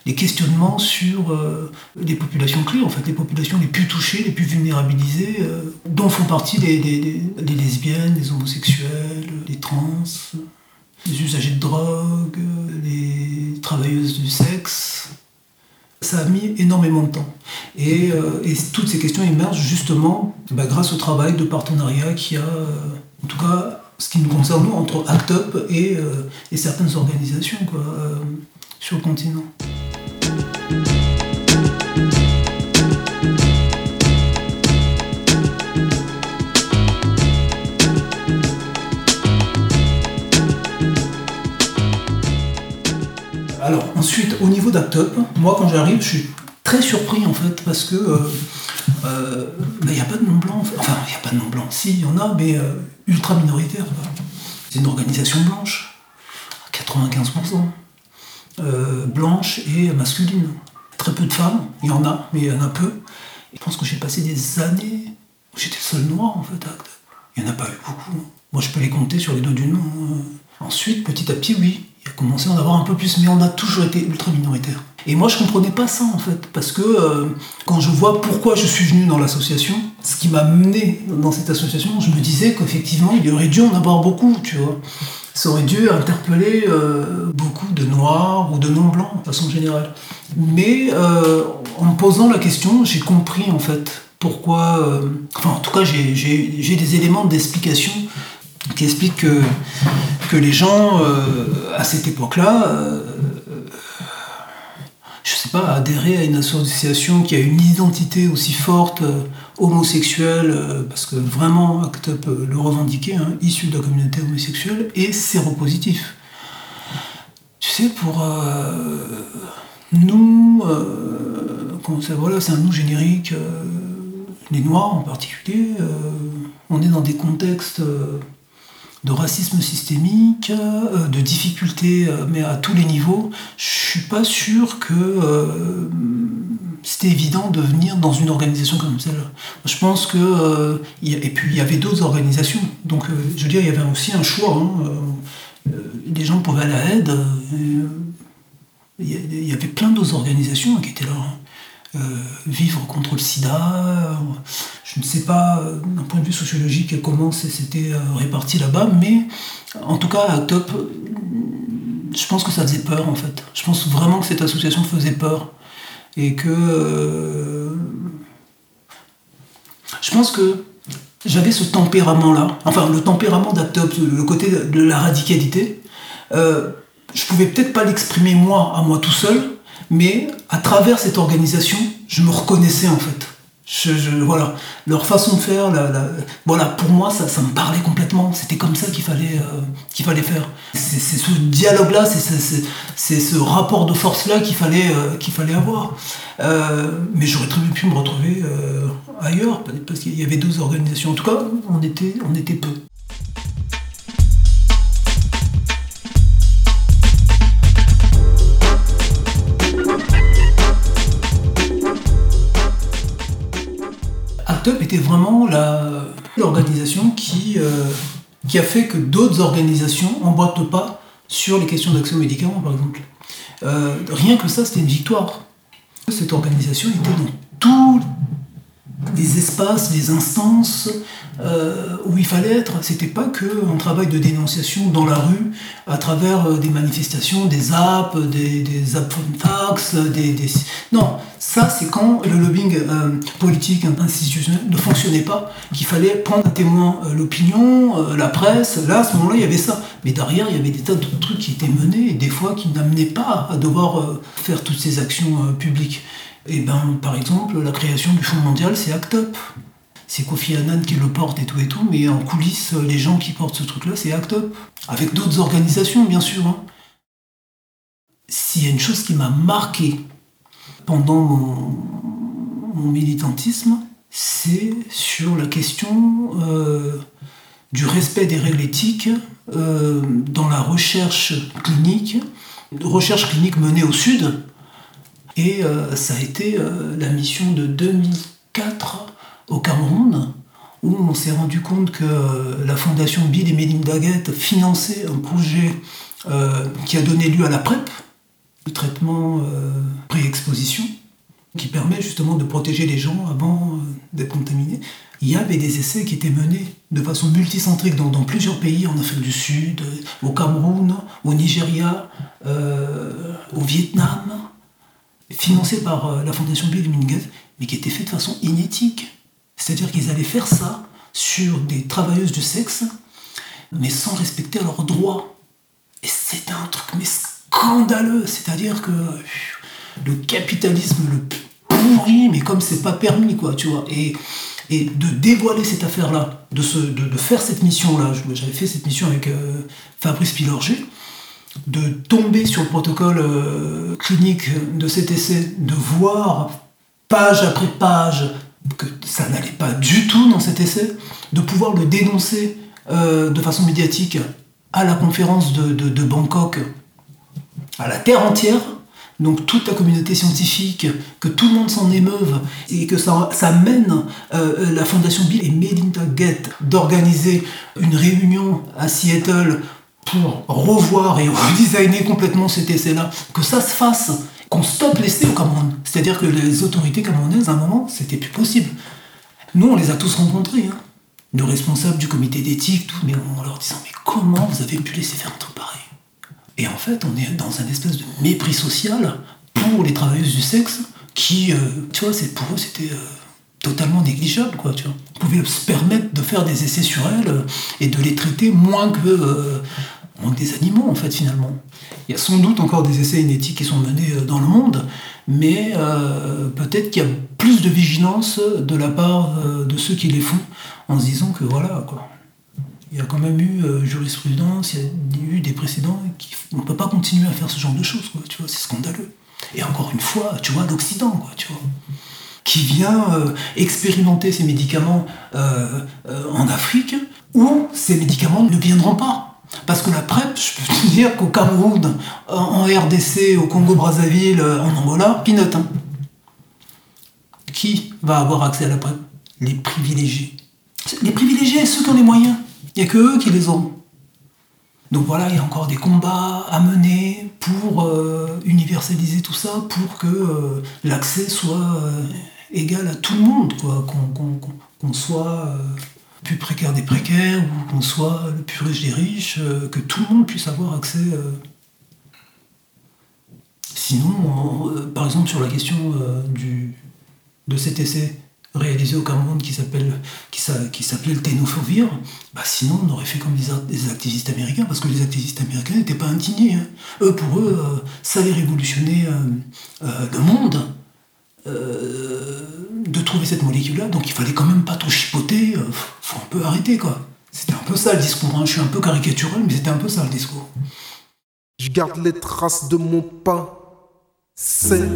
les questionnements sur euh, les populations clés, en fait, les populations les plus touchées, les plus vulnérabilisées, euh, dont font partie les, les- les- les lesbiennes, les homosexuels, les trans, les usagers de drogue, les travailleuses du sexe. Ça a mis énormément de temps. Et, et toutes ces questions émergent justement bah, grâce au travail de partenariat qu'il y a, en tout cas, ce qui nous concerne, nous, entre ACT UP et, euh, et certaines organisations quoi, euh, sur le continent. Alors ensuite, au niveau d'ActUp, moi quand j'arrive, je suis très surpris en fait parce que euh, euh, ben, il n'y a pas de nom blanc. Enfin, il n'y a pas de nom blanc. Si, il y en a, mais euh, ultra minoritaire. C'est une organisation blanche, à 95%. euh, blanche et masculine. Très peu de femmes, il y en a, mais il y en a peu. Je pense que j'ai passé des années où j'étais le seul noir en fait. Il n'y en a pas eu beaucoup. Moi je peux les compter sur les doigts d'une main. hein. Ensuite, petit à petit, oui, il a commencé à en avoir un peu plus, mais on a toujours été ultra minoritaire. Et moi je comprenais pas ça en fait, parce que euh, quand je vois pourquoi je suis venu dans l'association, ce qui m'a mené dans cette association, je me disais qu'effectivement il aurait dû en avoir beaucoup, tu vois. Ça aurait dû interpeller euh, beaucoup de noirs ou de non-blancs de façon générale. Mais euh, en me posant la question, j'ai compris en fait pourquoi. enfin, en tout cas, j'ai des éléments d'explication qui expliquent que, que les gens, euh, à cette époque-là, euh, je sais pas, adhérer à une association qui a une identité aussi forte, euh, homosexuelle, euh, parce que vraiment, ACT UP le revendiquait, hein, issu de la communauté homosexuelle, et séropositif. Tu sais, pour nous, voilà, c'est un nous générique, les Noirs en particulier, on est dans des contextes de racisme systémique, euh, de difficultés, euh, mais à tous les niveaux. Je suis pas sûr que euh, c'était évident de venir dans une organisation comme celle-là. Je pense que et puis il y avait d'autres organisations. Donc je veux dire, il y avait aussi un choix. hein, les gens pouvaient aller à l'aide. il y avait plein d'autres organisations qui étaient là. hein. Vivre contre le sida, je ne sais pas euh, d'un point de vue sociologique comment c'était euh, réparti là-bas, mais en tout cas à Top, je pense que ça faisait peur en fait. Je pense vraiment que cette association faisait peur et que euh, je pense que j'avais ce tempérament-là, enfin le tempérament d'Actop, le côté de la radicalité. Euh, je pouvais peut-être pas l'exprimer moi, à moi tout seul, mais à travers cette organisation, je me reconnaissais en fait. Voilà, leur façon de faire, voilà, pour moi, ça, ça me parlait complètement. C'était comme ça qu'il fallait, euh, qu'il fallait faire. C'est ce dialogue-là, c'est ce rapport de force-là qu'il fallait, euh, avoir. Euh, mais j'aurais très bien pu me retrouver ailleurs, parce qu'il y avait deux organisations. En tout cas, on était peu. Était vraiment l'organisation qui, euh, qui a fait que d'autres organisations emboîtent pas sur les questions d'accès aux médicaments, par exemple. Euh, rien que ça, c'était une victoire. Cette organisation était dans tous les espaces, les instances euh, où il fallait être. C'était pas que un travail de dénonciation dans la rue, à travers euh, des manifestations, des apps, des, des apps fax, des, des- Non, ça c'est quand le lobbying euh, politique institutionnel ne fonctionnait pas, qu'il fallait prendre à témoin l'opinion, la presse. Là, à ce moment-là, il y avait ça. Mais derrière, il y avait des tas de trucs qui étaient menés, des fois qui n'amenaient pas à devoir faire toutes ces actions publiques. Et ben, par exemple, la création du Fonds mondial, c'est ACT UP. C'est Kofi Annan qui le porte et tout et tout, mais en coulisses, les gens qui portent ce truc-là, c'est ACT UP. Avec d'autres organisations, bien sûr. hein. S'il y a une chose qui m'a marqué pendant mon, mon militantisme, c'est sur la question euh, du respect des règles éthiques euh, dans la recherche clinique, recherche clinique menée au Sud, et euh, ça a été euh, la mission de 2004 au Cameroun, où on s'est rendu compte que euh, la fondation Bill et Melinda Gates finançait un projet qui a donné lieu à la PrEP, le traitement pré-exposition, qui permet justement de protéger les gens avant d'être contaminés. Il y avait des essais qui étaient menés de façon multicentrique dans, plusieurs pays, en Afrique du Sud, au Cameroun, au Nigeria, au Vietnam, financés par euh, la fondation Bill Gates, mais qui étaient faits de façon inéthique. C'est-à-dire qu'ils allaient faire ça sur des travailleuses du sexe, mais sans respecter leurs droits. Et c'était un truc mais scandaleux. C'est-à-dire que le capitalisme le pourri, mais comme c'est pas permis, quoi, tu vois. Et, de dévoiler cette affaire-là, de, faire cette mission-là, j'avais fait cette mission avec euh, Fabrice Pilorger, de tomber sur le protocole euh, clinique de cet essai, de voir page après page que ça n'allait pas du tout dans cet essai, de pouvoir le dénoncer euh, de façon médiatique à la conférence de, Bangkok, à la terre entière, donc toute la communauté scientifique, que tout le monde s'en émeuve et que ça, ça mène euh, la fondation Bill et Melinda Gates d'organiser une réunion à Seattle revoir et redesigner complètement cet essai-là, que ça se fasse, qu'on stoppe l'essai au Cameroun. C'est-à-dire que les autorités camerounaises, à un moment, c'était plus possible. Nous, on les a tous rencontrés, hein. nos responsables du comité d'éthique, tout, mais en leur disant Mais comment vous avez pu laisser faire un truc pareil? Et en fait, on est dans un espèce de mépris social pour les travailleuses du sexe qui, euh, tu vois, pour eux, c'était. euh, totalement négligeable, quoi, tu vois. Pouvait se permettre de faire des essais sur elles euh, et de les traiter moins que, que des animaux, en fait, finalement. Il y a sans doute encore des essais inéthiques qui sont menés euh, dans le monde, mais euh, peut-être qu'il y a plus de vigilance de la part euh, de ceux qui les font, en se disant que voilà, quoi. Il y a quand même eu jurisprudence, il y a eu des précédents, qui, on ne peut pas continuer à faire ce genre de choses, quoi, tu vois, c'est scandaleux. Et encore une fois, tu vois, l'Occident, quoi, tu vois qui vient expérimenter ces médicaments en Afrique, où ces médicaments ne viendront pas. Parce que la PrEP, je peux te dire qu'au Cameroun, en, RDC, au Congo-Brazzaville, en Angola, peanut. hein. Qui va avoir accès à la PrEP? Les privilégiés. Les privilégiés, ceux qui ont les moyens. Il n'y a que eux qui les ont. Donc voilà, il y a encore des combats à mener pour euh, universaliser tout ça, pour que euh, l'accès soit euh, égal à tout le monde, quoi. Qu'on soit plus précaire des précaires, ou qu'on soit le plus riche des riches, euh, que tout le monde puisse avoir accès. euh. Sinon, on- euh, par exemple, sur la question du, de cet essai réalisé au Cameroun qui s'appelle qui s'a- qui s'appelait le Ténophovir, bah sinon on aurait fait comme les activistes américains, parce que les activistes américains n'étaient pas indignés. hein. Eux, pour eux, ça allait révolutionner le monde. Euh, de trouver cette molécule-là. Donc il fallait quand même pas trop chipoter. euh, faut un peu arrêter, quoi. C'était un peu ça le discours. hein. Je suis un peu caricatural, mais c'était un peu ça le discours. Je garde les traces de mon pas. C'est.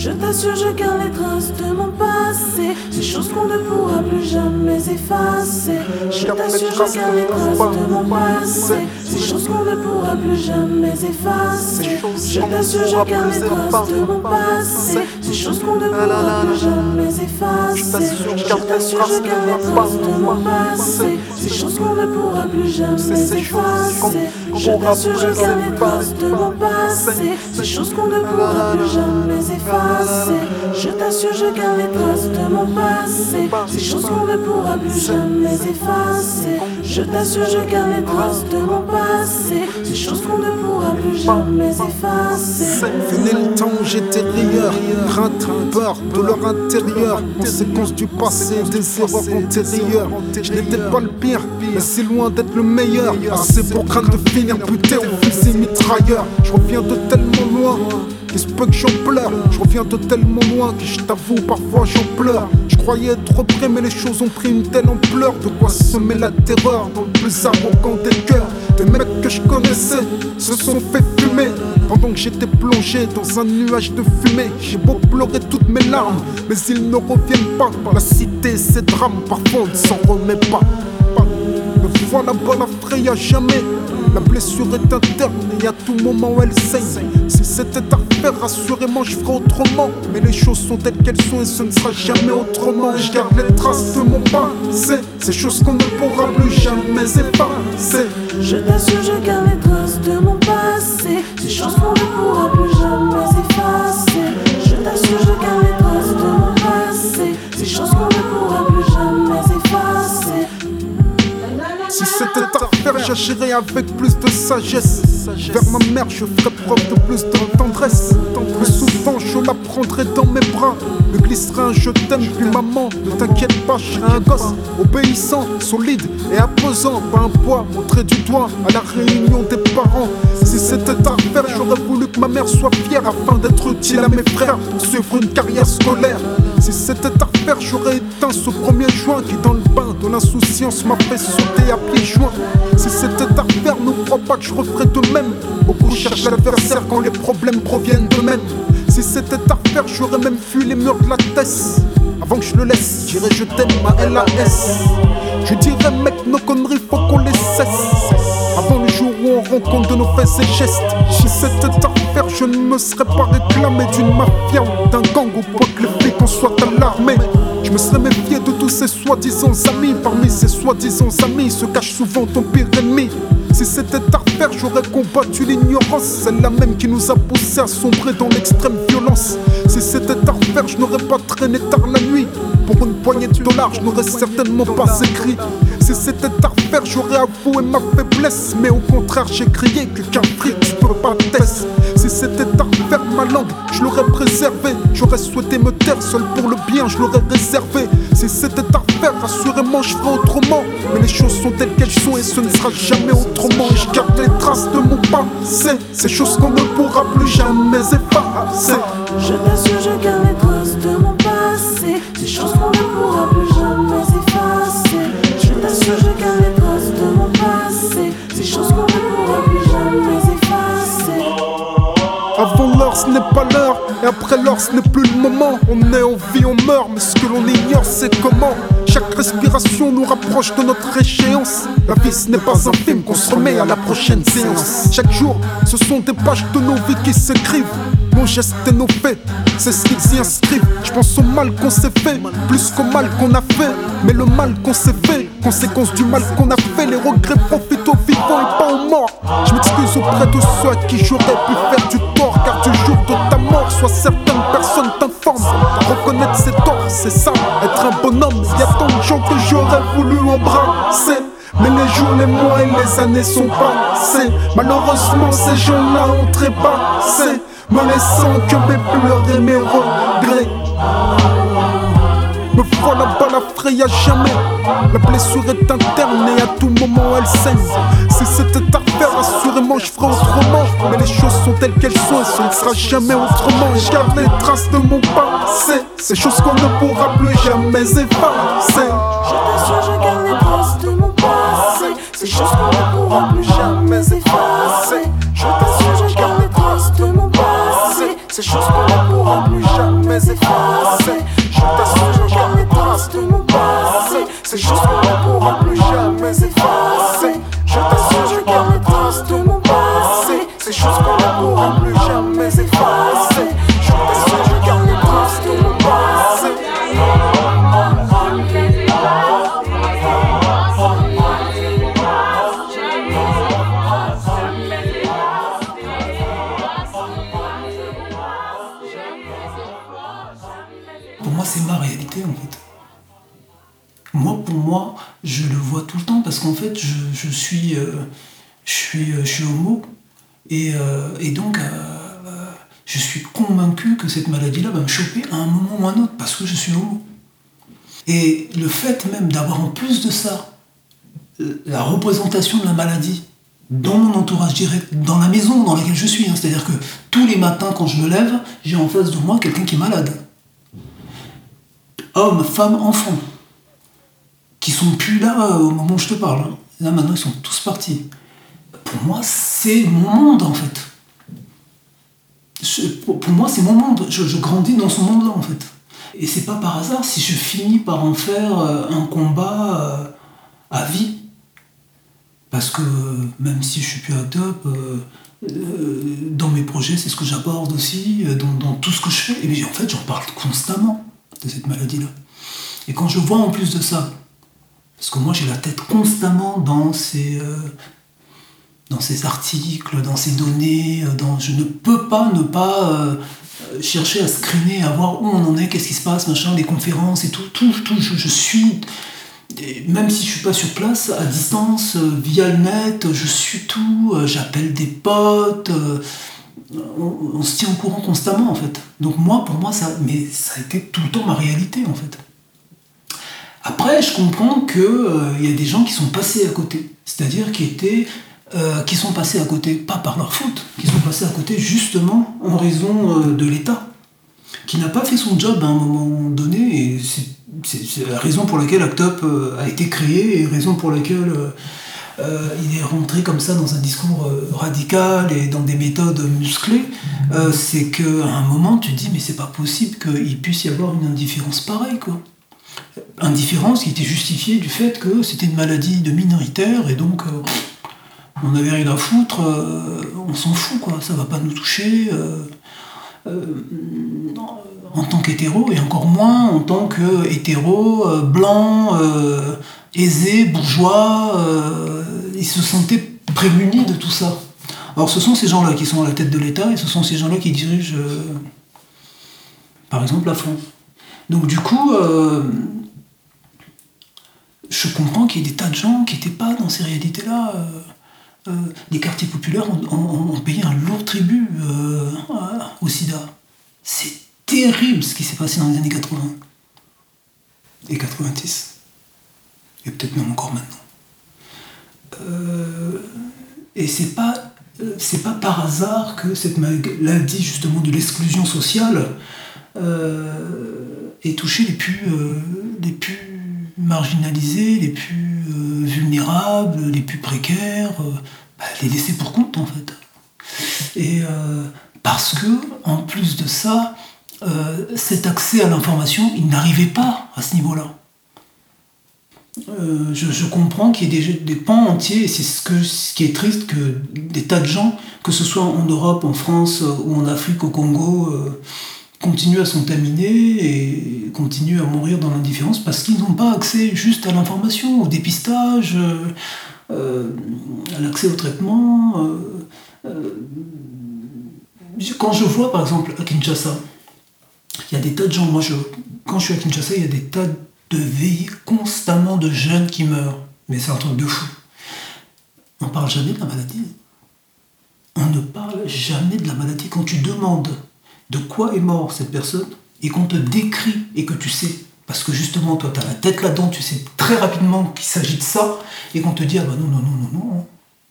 Je t'assure, je garde les traces de mon passé. Ces choses qu'on ne pourra plus jamais effacer. Je t'assure, je garde les traces de mon passé. Ces choses qu'on ne pourra plus jamais effacer. Je t'assure, je garde les traces de mon passé. Ces choses qu'on ne pourra plus jamais effacer. Je t'assure, je garde les traces de mon passé. Ces choses qu'on ne pourra plus jamais effacer. Je t'assure, je garde les traces de mon passé. Ces choses qu'on ne pourra plus jamais effacer. Je t'assure, je garde les traces de mon passé. Ces choses qu'on ne pourra plus jamais effacer. Je t'assure, je garde les traces de mon passé. Ces choses qu'on ne pourra plus jamais effacer. Fini le temps où j'étais rieur, crainte, peur, douleur intérieure, conséquence du passé, des erreurs antérieures. Je n'étais pas le pire, mais si loin d'être le meilleur. Assez pour craindre de mitrailleur. Je reviens de tellement loin. peut que j'en pleure, je reviens de tellement loin que je t'avoue parfois j'en pleure. Je croyais être prêt mais les choses ont pris une telle ampleur De quoi semer la terreur dans le plus arrogant des cœurs Des mecs que je connaissais se sont fait fumer Pendant que j'étais plongé dans un nuage de fumée J'ai beau pleurer toutes mes larmes Mais ils ne reviennent pas La cité ses drames parfois on ne s'en remet pas Pas. Me voilà la fraye à jamais la blessure est interne et à tout moment elle saigne. Si c'était à refaire, assurément je ferais autrement. Mais les choses sont telles qu'elles sont et ce ne sera jamais autrement. Je garde les traces de mon passé, ces choses qu'on ne pourra plus jamais effacer. Je t'assure, je garde les traces de mon passé. Ces choses qu'on ne pourra plus jamais effacer. Je t'assure, je garde les traces de mon passé. Ces choses qu'on ne pourra plus Si c'était à refaire, j'agirais avec plus de sagesse. Vers ma mère, je ferais preuve de plus de tendresse. Plus souvent, je la prendrai dans mes bras. Me glisserai un je t'aime, puis maman, ne t'inquiète pas, je un gosse obéissant, solide et imposant. Pas un poids, montré du doigt à la réunion des parents. Si c'était à refaire, j'aurais voulu que ma mère soit fière afin d'être utile à mes frères pour suivre une carrière scolaire. Si c'était à refaire, j'aurais éteint ce premier joint qui, dans le bain de l'insouciance, m'a fait sauter à pieds joints. Si c'était à refaire, ne crois pas que je referais de même. Beaucoup cherchent l'adversaire quand les problèmes proviennent d'eux-mêmes. Si c'était à refaire, j'aurais même fui les murs de la Tess. Avant que je le laisse, j'irai je t'aime à LAS. Je dirais, mec, nos conneries, faut qu'on les cesse. Avant le on rend compte de nos faits et gestes. Si c'était à refaire, je ne me serais pas réclamé d'une mafia ou d'un gang ou quoi que les flics en soient alarmés. Je me serais méfié de tous ces soi-disant amis. Parmi ces soi-disant amis se cache souvent ton pire ennemi. Si c'était à refaire, j'aurais combattu l'ignorance, celle-là même qui nous a poussé à sombrer dans l'extrême violence. Si c'était à refaire, je n'aurais pas traîné tard la nuit. Pour une poignée de dollars, je n'aurais certainement pas écrit. Si c'était à refaire, j'aurais avoué ma faiblesse. Mais au contraire, j'ai crié que qu'un fric, pas tester. Si c'était à refaire ma langue, je l'aurais préservée. J'aurais souhaité me taire seul pour le bien, je l'aurais réservé. Si c'était à refaire, assurément je ferais autrement. Mais les choses sont telles qu'elles sont et ce ne sera jamais autrement. Je garde les traces de mon passé, ces choses qu'on ne pourra plus jamais effacer. Je t'assure, je garde les traces de mon passé. Ces choses qu'on ne pourra plus jamais. Les de mon. Ces choses qu'on ne jamais effacer. Avant l'heure, ce n'est pas l'heure, et après l'heure, ce n'est plus le moment. On est en vie, on meurt, mais ce que l'on ignore, c'est comment. Chaque respiration nous rapproche de notre échéance. La vie, ce n'est pas un film qu'on se remet à la prochaine séance. Chaque jour, ce sont des pages de nos vies qui s'écrivent. Nos gestes et nos faits, c'est ce qu'ils y inscrivent. Je pense au mal qu'on s'est fait, plus qu'au mal qu'on a fait. Mais le mal qu'on s'est fait, conséquence du mal qu'on a fait, les regrets profitent aux vivants et pas aux morts. Je m'excuse auprès de ceux à qui j'aurais pu faire du tort, car du jour de ta mort, soit certaines personnes t'informent. Reconnaître ses torts, c'est ça, être un bonhomme. Y a tant de gens que j'aurais voulu embrasser. Mais les jours, les mois et les années sont passés. Malheureusement, ces gens-là ont trépassé, me laissant que mes pleurs et mes regrets. Me voilà pas la fraye à jamais. La blessure est interne et à tout moment elle saigne. Si c'était à faire, assurément je ferais autrement. Mais les choses sont telles qu'elles sont et ce ne sera jamais autrement. Je garde les traces de mon passé, ces choses qu'on ne pourra plus jamais effacer. Je t'assure, je garde les traces de mon passé, ces choses qu'on ne pourra plus jamais effacer. Ces choses qu'on ne pourra plus jamais effacer. Je t'assure, je garde les traces de mon passé, ces choses qu'on ne pourra plus jamais effacer. Parce qu'en fait, je, suis, euh, je, suis, euh, je suis homo et, euh, et donc euh, euh, je suis convaincu que cette maladie-là va me choper à un moment ou à un autre parce que je suis homo. Et le fait même d'avoir en plus de ça euh, la représentation de la maladie dans mon entourage direct, dans la maison dans laquelle je suis, hein, c'est-à-dire que tous les matins quand je me lève, j'ai en face de moi quelqu'un qui est malade. Hommes, femmes, enfants, qui sont plus là euh, au moment où je te parle. Là maintenant, ils sont tous partis. Pour moi, c'est mon monde en fait. Pour, moi, c'est mon monde. Je, grandis dans ce monde-là en fait. Et c'est pas par hasard si je finis par en faire euh, un combat euh, à vie. Parce que même si je suis plus à top, dans mes projets, c'est ce que j'aborde aussi, dans, dans tout ce que je fais. Et bien, en fait, j'en parle constamment de cette maladie-là. Et quand je vois en plus de ça, parce que moi j'ai la tête constamment dans ces, euh, dans ces articles, dans ces données, euh, dans, je ne peux pas ne pas euh, chercher à screener, à voir où on en est, qu'est-ce qui se passe, machin, les conférences et tout, tout, tout, je, suis, même si je suis pas sur place, à distance, via le net, je suis tout, j'appelle des potes, on, on se tient au courant constamment en fait. Donc moi, pour moi, ça, mais ça a été tout le temps ma réalité en fait. Après, je comprends qu'il y a des gens qui sont passés à côté, c'est-à-dire qui étaient, euh, qui sont passés à côté, pas par leur faute, qui sont passés à côté justement en raison euh, de l'État, qui n'a pas fait son job à un moment donné, et c'est- la raison pour laquelle Actop euh, a été créé, et raison pour laquelle euh, euh, il est rentré comme ça dans un discours euh, radical et dans des méthodes musclées, euh, c'est qu'à un moment tu te dis mais c'est pas possible qu'il puisse y avoir une indifférence pareille quoi. Indifférence qui était justifiée du fait que c'était une maladie de minoritaire et donc euh, on n'avait rien à foutre, euh, on s'en fout quoi, ça va pas nous toucher. euh, en tant qu'hétéro et encore moins en tant que hétéro, blanc, aisé, bourgeois, ils se sentaient prémunis de tout ça. Alors ce sont ces gens-là qui sont à la tête de l'État et ce sont ces gens-là qui dirigent, par exemple, la France. Donc du coup, euh, je comprends qu'il y ait des tas de gens qui n'étaient pas dans ces réalités-là. euh, euh, les quartiers populaires ont, payé un lourd tribut euh, au sida. C'est terrible ce qui s'est passé dans les années 80 et 90. Et peut-être même encore maintenant. Euh, et c'est pas, euh, c'est pas par hasard que cette maladie justement de l'exclusion sociale euh, ait touché les plus, euh, les plus marginalisés, les plus euh, vulnérables, les plus précaires, euh, bah, les laissés pour compte en fait. Et parce que, en plus de ça, cet accès à l'information, il n'arrivait pas à ce niveau-là. Je, je comprends qu'il y ait des, des pans entiers, et c'est ce, que, ce qui est triste, que des tas de gens, que ce soit en Europe, en France ou en Afrique, au Congo, continuent à se contaminer et continuent à mourir dans l'indifférence parce qu'ils n'ont pas accès juste à l'information, au dépistage, euh, euh, à l'accès au traitement. euh, quand je vois par exemple à Kinshasa, il y a des tas de gens, moi je, quand je suis à Kinshasa, il y a des tas de veillées constamment de jeunes qui meurent. Mais c'est un truc de fou. On ne parle jamais de la maladie. On ne parle jamais de la maladie. Quand tu demandes de quoi est mort cette personne et qu'on te décrit et que tu sais Parce que justement, toi, tu as la tête là-dedans, tu sais très rapidement qu'il s'agit de ça, et qu'on te dit, ah bah non, non, non, non, non,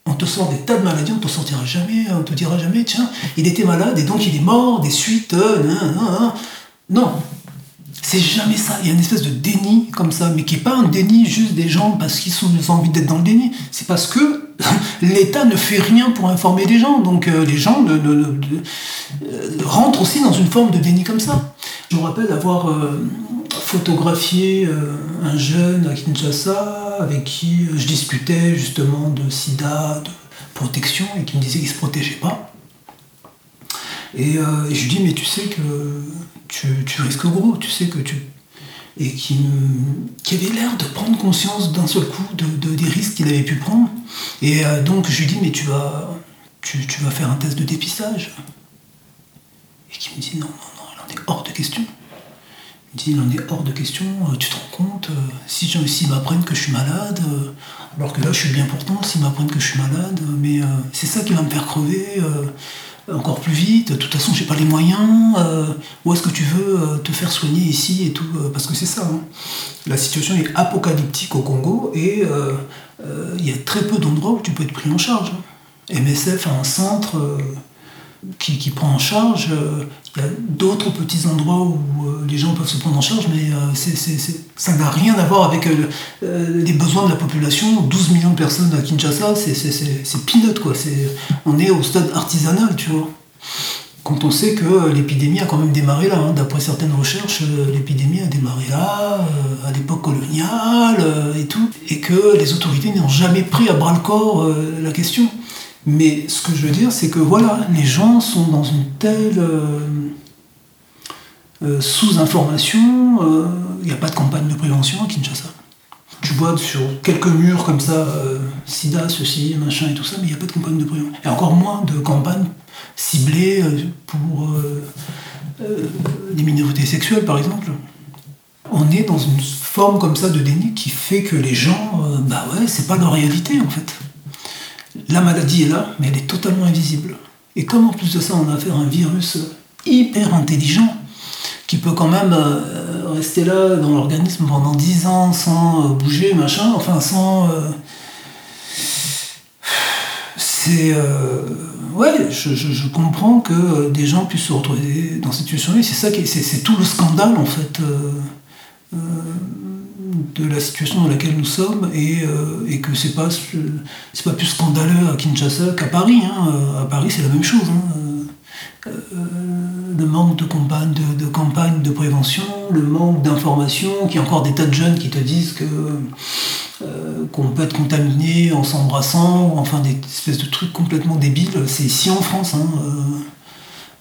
on te sort des tas de maladies, on te sortira jamais, on te dira jamais, tiens, il était malade et donc il est mort des suites, euh, nan, nan, nan. non. C'est jamais ça. Il y a une espèce de déni comme ça, mais qui n'est pas un déni juste des gens parce qu'ils ont envie d'être dans le déni. C'est parce que l'État ne fait rien pour informer les gens. Donc euh, les gens euh, rentrent aussi dans une forme de déni comme ça. Je me rappelle avoir euh, photographié un jeune à Kinshasa avec qui je discutais justement de sida, de protection, et qui me disait qu'il ne se protégeait pas. Et je lui dis, mais tu sais que tu, tu risques gros, tu sais que tu... Et qui, qui avait l'air de prendre conscience d'un seul coup de, de- des risques qu'il avait pu prendre. Et euh, donc je lui dis, mais tu vas, tu, tu vas faire un test de dépistage. Et qui me dit, non, non, non, il en est hors de question. Il me dit, il en est hors de question, euh, tu te rends compte, euh, si s'ils m'apprennent que je suis malade, alors que là je suis bien pourtant, s'ils m'apprennent que je suis malade, mais c'est ça qui va me faire crever encore plus vite, de toute façon j'ai pas les moyens, euh, où est-ce que tu veux euh, te faire soigner ici et tout, euh, parce que c'est ça. hein. La situation est apocalyptique au Congo et il y a très peu d'endroits où tu peux être pris en charge. hein. MSF a un centre qui, prend en charge. euh, Il y a d'autres petits endroits où euh, les gens peuvent se prendre en charge, mais euh, ça n'a rien à voir avec les besoins de la population. 12 millions de personnes à Kinshasa, c'est- peanut, quoi. On est au stade artisanal, tu vois. Quand on sait que l'épidémie a quand même démarré là, hein. d'après certaines recherches, l'épidémie a démarré là, à l'époque coloniale et tout, et que les autorités n'ont jamais pris à bras le corps la question. Mais ce que je veux dire, c'est que voilà, les gens sont dans une telle euh, euh, sous-information, euh, il n'y a pas de campagne de prévention à Kinshasa. Tu vois sur quelques murs comme ça, euh, sida, ceci, machin et tout ça, mais il n'y a pas de campagne de prévention. Et encore moins de campagne ciblée euh, pour euh, euh, les minorités sexuelles, par exemple. On est dans une forme comme ça de déni qui fait que les gens, euh, bah ouais, c'est pas leur réalité en fait. La maladie est là, mais elle est totalement invisible. Et comme en plus de ça, on a affaire à un virus hyper intelligent, qui peut quand même euh, rester là dans l'organisme pendant 10 ans sans euh, bouger, machin, enfin sans... euh, c'est... ouais, je, comprends que des gens puissent se retrouver dans cette situation-là, c'est ça qui est- c'est, c'est tout le scandale en fait. De la situation dans laquelle nous sommes et, euh, et que c'est pas c'est pas plus scandaleux à Kinshasa qu'à Paris. hein. À Paris, c'est la même chose. hein. Euh, le manque de campagne de, campagne de prévention, le manque d'information, qu'il y a encore des tas de jeunes qui te disent que euh, qu'on peut être contaminé en s'embrassant, enfin des espèces de trucs complètement débiles. C'est ici en France. hein.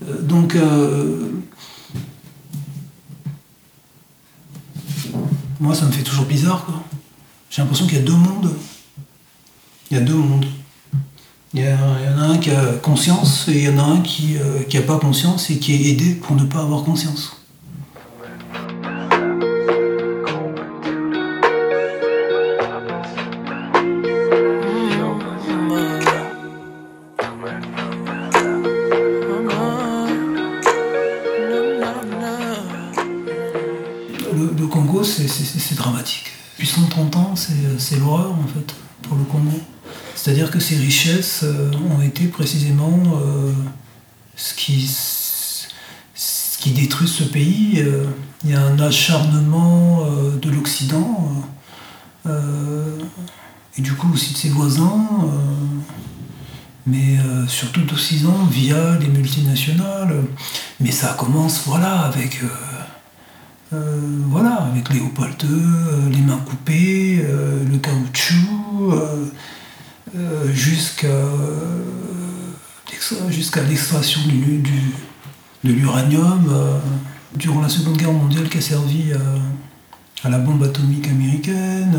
Euh, donc moi, ça me fait toujours bizarre. quoi. J'ai l'impression qu'il y a deux mondes. Il y a deux mondes. Il y, en a un qui a conscience et il y en a un qui n'a pas conscience et qui est aidé pour ne pas avoir conscience. Ces richesses euh, ont été précisément euh, ce, qui, ce qui détruit ce pays. Euh, Il y a un acharnement de l'Occident et du coup aussi de ses voisins, mais surtout d'Occident via les multinationales. Mais ça commence voilà avec. voilà, avec Léopold II, les mains coupées, le caoutchouc, euh, euh, jusqu'à l'extra- jusqu'à l'extraction du, du- de l'uranium euh, durant la Seconde Guerre mondiale qui a servi à, la bombe atomique américaine.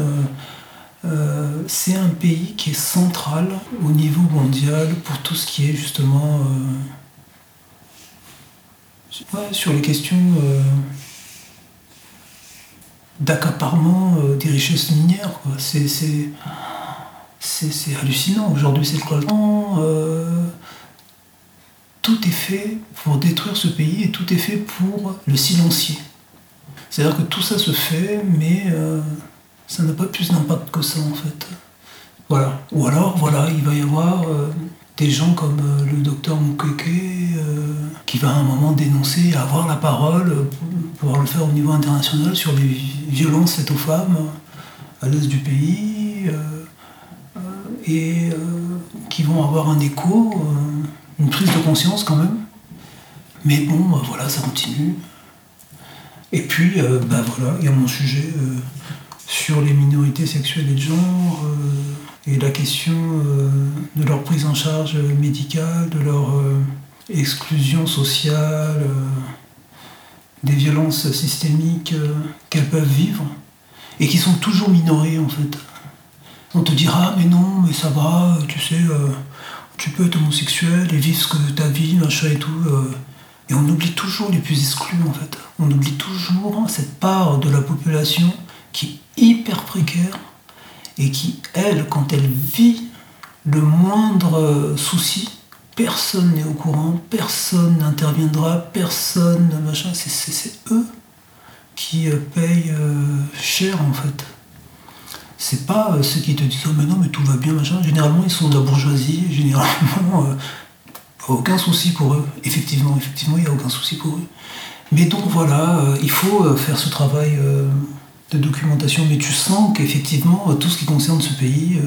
c'est un pays qui est central au niveau mondial pour tout ce qui est justement sur les questions d'accaparement des richesses minières. C'est, c'est, hallucinant. Aujourd'hui, c'est le temps. Euh, tout est fait pour détruire ce pays et tout est fait pour le silencier. C'est-à-dire que tout ça se fait, mais euh, ça n'a pas plus d'impact que ça en fait. Voilà. Ou alors, voilà, il va y avoir euh, des gens comme le docteur Mukeke qui va à un moment dénoncer, avoir la parole, pouvoir le faire au niveau international sur les violences faites aux femmes à l'est du pays, et qui vont avoir un écho, une prise de conscience quand même. Mais bon, voilà, ça continue. Et puis, euh, bah voilà, il y a mon sujet euh, sur les minorités sexuelles et de genre, euh, et la question de leur prise en charge médicale, de leur exclusion sociale, des violences systémiques qu'elles peuvent vivre, et qui sont toujours minorées en fait. On te dira, mais non, mais ça va, tu sais, tu peux être homosexuel et vivre ta vie, machin et tout. Et on oublie toujours les plus exclus en fait. On oublie toujours cette part de la population qui est hyper précaire et qui, elle, quand elle vit le moindre souci, personne n'est au courant, personne n'interviendra, personne, machin, c'est eux qui euh, payent euh, cher en fait. C'est pas euh, ceux qui te disent oh mais non mais tout va bien machin. Généralement ils sont de la bourgeoisie, généralement aucun souci pour eux. Effectivement, effectivement, il n'y a aucun souci pour eux. Mais donc voilà, euh, il faut euh, faire ce travail euh, de documentation, mais tu sens qu'effectivement, tout ce qui concerne ce pays,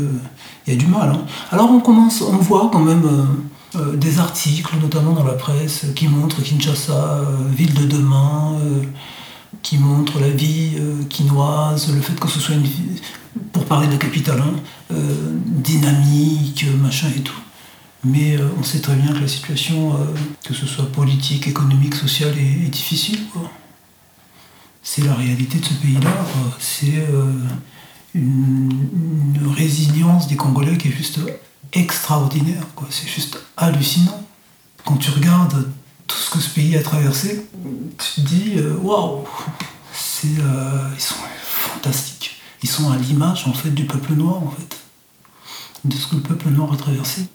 il y a du mal. Hein. Alors on commence, on voit quand même des articles, notamment dans la presse, qui montrent Kinshasa, ville de demain, qui montrent la vie quinoise, le fait que ce soit une pour parler de la capitale, hein, dynamique, machin et tout. Mais euh, on sait très bien que la situation, euh, que ce soit politique, économique, sociale, est, difficile. C'est la réalité de ce pays-là. C'est euh, une, résilience des Congolais qui est juste extraordinaire. C'est juste hallucinant. Quand tu regardes tout ce que ce pays a traversé, tu te dis waouh, ils sont fantastiques. Ils sont à l'image en fait du peuple noir en fait, de ce que le peuple noir a traversé.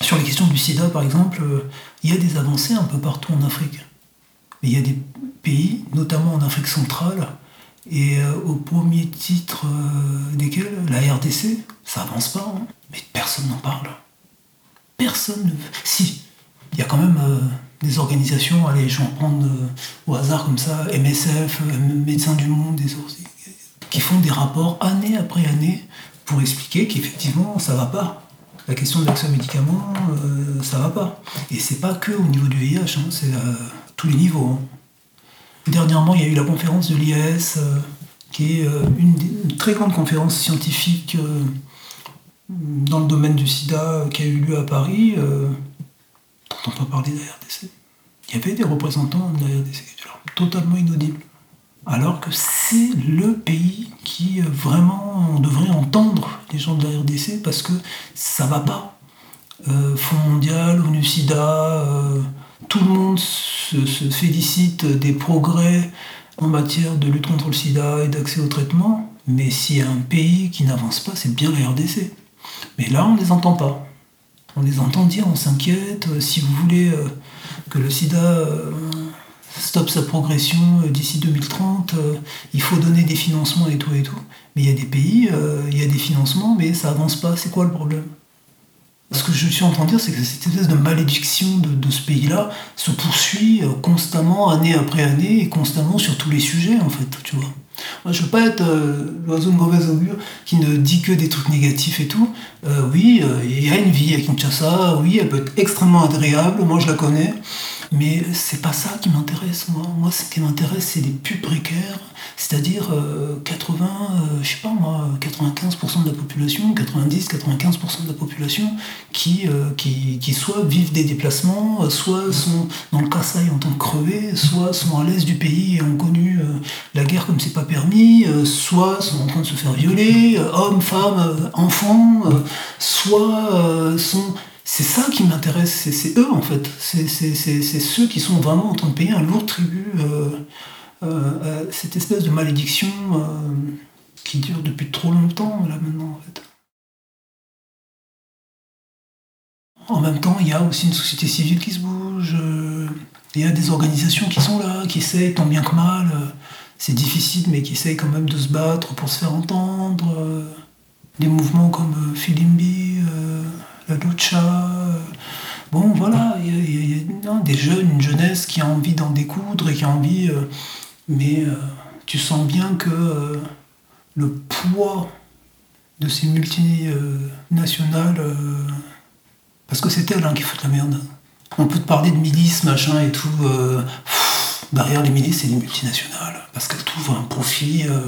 Sur les questions du sida, par exemple, euh, il y a des avancées un peu partout en Afrique. Mais il y a des pays, notamment en Afrique centrale, et euh, au premier titre euh, desquels, la RDC, ça avance pas, hein. mais personne n'en parle. Personne ne... Si, il y a quand même des organisations, allez, je vais en prendre au hasard comme ça, MSF, Médecins du Monde, des qui font des rapports année après année pour expliquer qu'effectivement, ça va pas la question de l'accès aux médicaments, euh, ça va pas. Et c'est pas que au niveau du VIH, hein, c'est à tous les niveaux. Hein. Dernièrement, il y a eu la conférence de l'IAS, euh, qui est euh, une, très grande conférence scientifique dans le domaine du sida qui a eu lieu à Paris. T'entends parler de la RDC. Il y avait des représentants de la RDC qui étaient totalement inaudibles alors que c'est le pays qui euh, vraiment on devrait entendre les gens de la RDC parce que ça va pas. Euh, Fonds mondial, ONU SIDA, euh, tout le monde se, félicite des progrès en matière de lutte contre le sida et d'accès au traitement, mais s'il y a un pays qui n'avance pas, c'est bien la RDC. Mais là, on ne les entend pas. On les entend dire, on s'inquiète, si vous voulez que le sida stoppe sa progression euh, d'ici 2030, euh, il faut donner des financements et tout et tout. Mais il y a des pays, euh, il y a des financements, mais ça avance pas. C'est quoi le problème? Ce que je suis en train de dire, c'est que cette espèce de malédiction de, ce pays-là se poursuit constamment, année après année, et constamment sur tous les sujets, en fait, tu vois. Moi, je veux pas être l'oiseau de mauvaise augure qui ne dit que des trucs négatifs et tout. oui, il y a une vie à Kinshasa, oui, elle peut être extrêmement agréable, moi je la connais. Mais c'est pas ça qui m'intéresse, moi. Moi, ce qui m'intéresse, c'est les plus précaires, c'est-à-dire 80, euh, euh, je sais pas moi, 95% de la population, 90-95% de la population qui, euh, qui, qui, soit vivent des déplacements, soit sont dans le Kassai en tant que crevés, soit sont à l'est du pays et ont connu la guerre comme c'est pas permis, soit sont en train de se faire violer, hommes, femmes, enfants, soit sont c'est ça qui m'intéresse, c'est eux en fait. C'est ceux qui sont vraiment en train de payer un lourd tribut euh, euh, à cette espèce de malédiction euh, qui dure depuis trop longtemps là maintenant en fait. En même temps, il y a aussi une société civile qui se bouge, Il y a des organisations qui sont là, qui essayent tant bien que mal. C'est difficile, mais qui essayent quand même de se battre pour se faire entendre. Des mouvements comme Filimbi, la Lucha. Bon, voilà, il y a, des jeunes, une jeunesse qui a envie d'en découdre et qui a envie. mais tu sens bien que le poids de ces multinationales, euh, parce que c'est elles hein, qui foutent la merde. On peut te parler de milices, machin et tout. Euh, derrière les milices, c'est les multinationales, parce qu'elles trouvent un profit euh,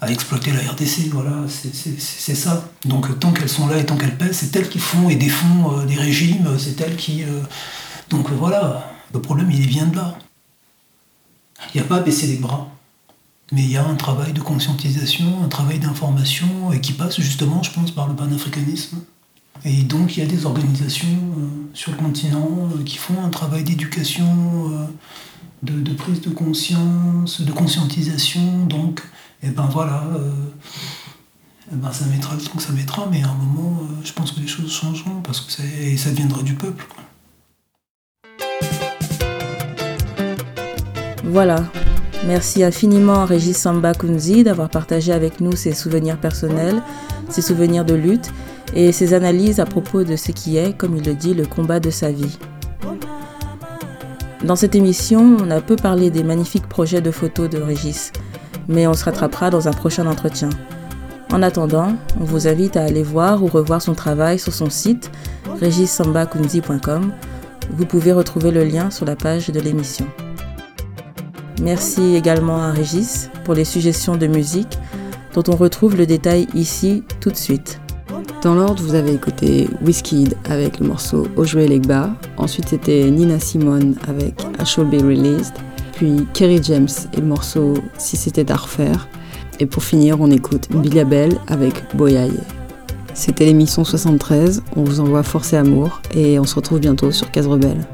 à exploiter la RDC, voilà, c'est ça. Donc tant qu'elles sont là et tant qu'elles pèsent, c'est elles qui font et défont des régimes, c'est elles qui... donc voilà, le problème il vient de là. Il n'y a pas à baisser les bras. Mais il y a un travail de conscientisation, un travail d'information, et qui passe justement, je pense, par le panafricanisme. Et donc il y a des organisations euh, sur le continent euh, qui font un travail d'éducation, euh, de, prise de conscience, de conscientisation. Donc, et eh ben voilà, eh ben ça mettra le temps que ça mettra, mais à un moment, je pense que les choses changeront parce que ça, ça viendra du peuple. Voilà, Merci infiniment à Régis Samba Kunzi d'avoir partagé avec nous ses souvenirs personnels, ses souvenirs de lutte et ses analyses à propos de ce qui est, comme il le dit, le combat de sa vie. Dans cette émission, on a peu parlé des magnifiques projets de photos de Régis, mais on se rattrapera dans un prochain entretien. En attendant, on vous invite à aller voir ou revoir son travail sur son site regissambakunzi.com. Vous pouvez retrouver le lien sur la page de l'émission. Merci également à Régis pour les suggestions de musique dont on retrouve le détail ici tout de suite. Dans l'ordre, vous avez écouté Whiskey avec le morceau Ojue Legba. Ensuite, c'était Nina Simone avec I Shall Be Released. Puis Kerry James et le morceau Si c'était à refaire. Et pour finir, on écoute Billy Bell avec Boyaye. C'était l'émission 73. On vous envoie force et amour et on se retrouve bientôt sur Case Rebelle.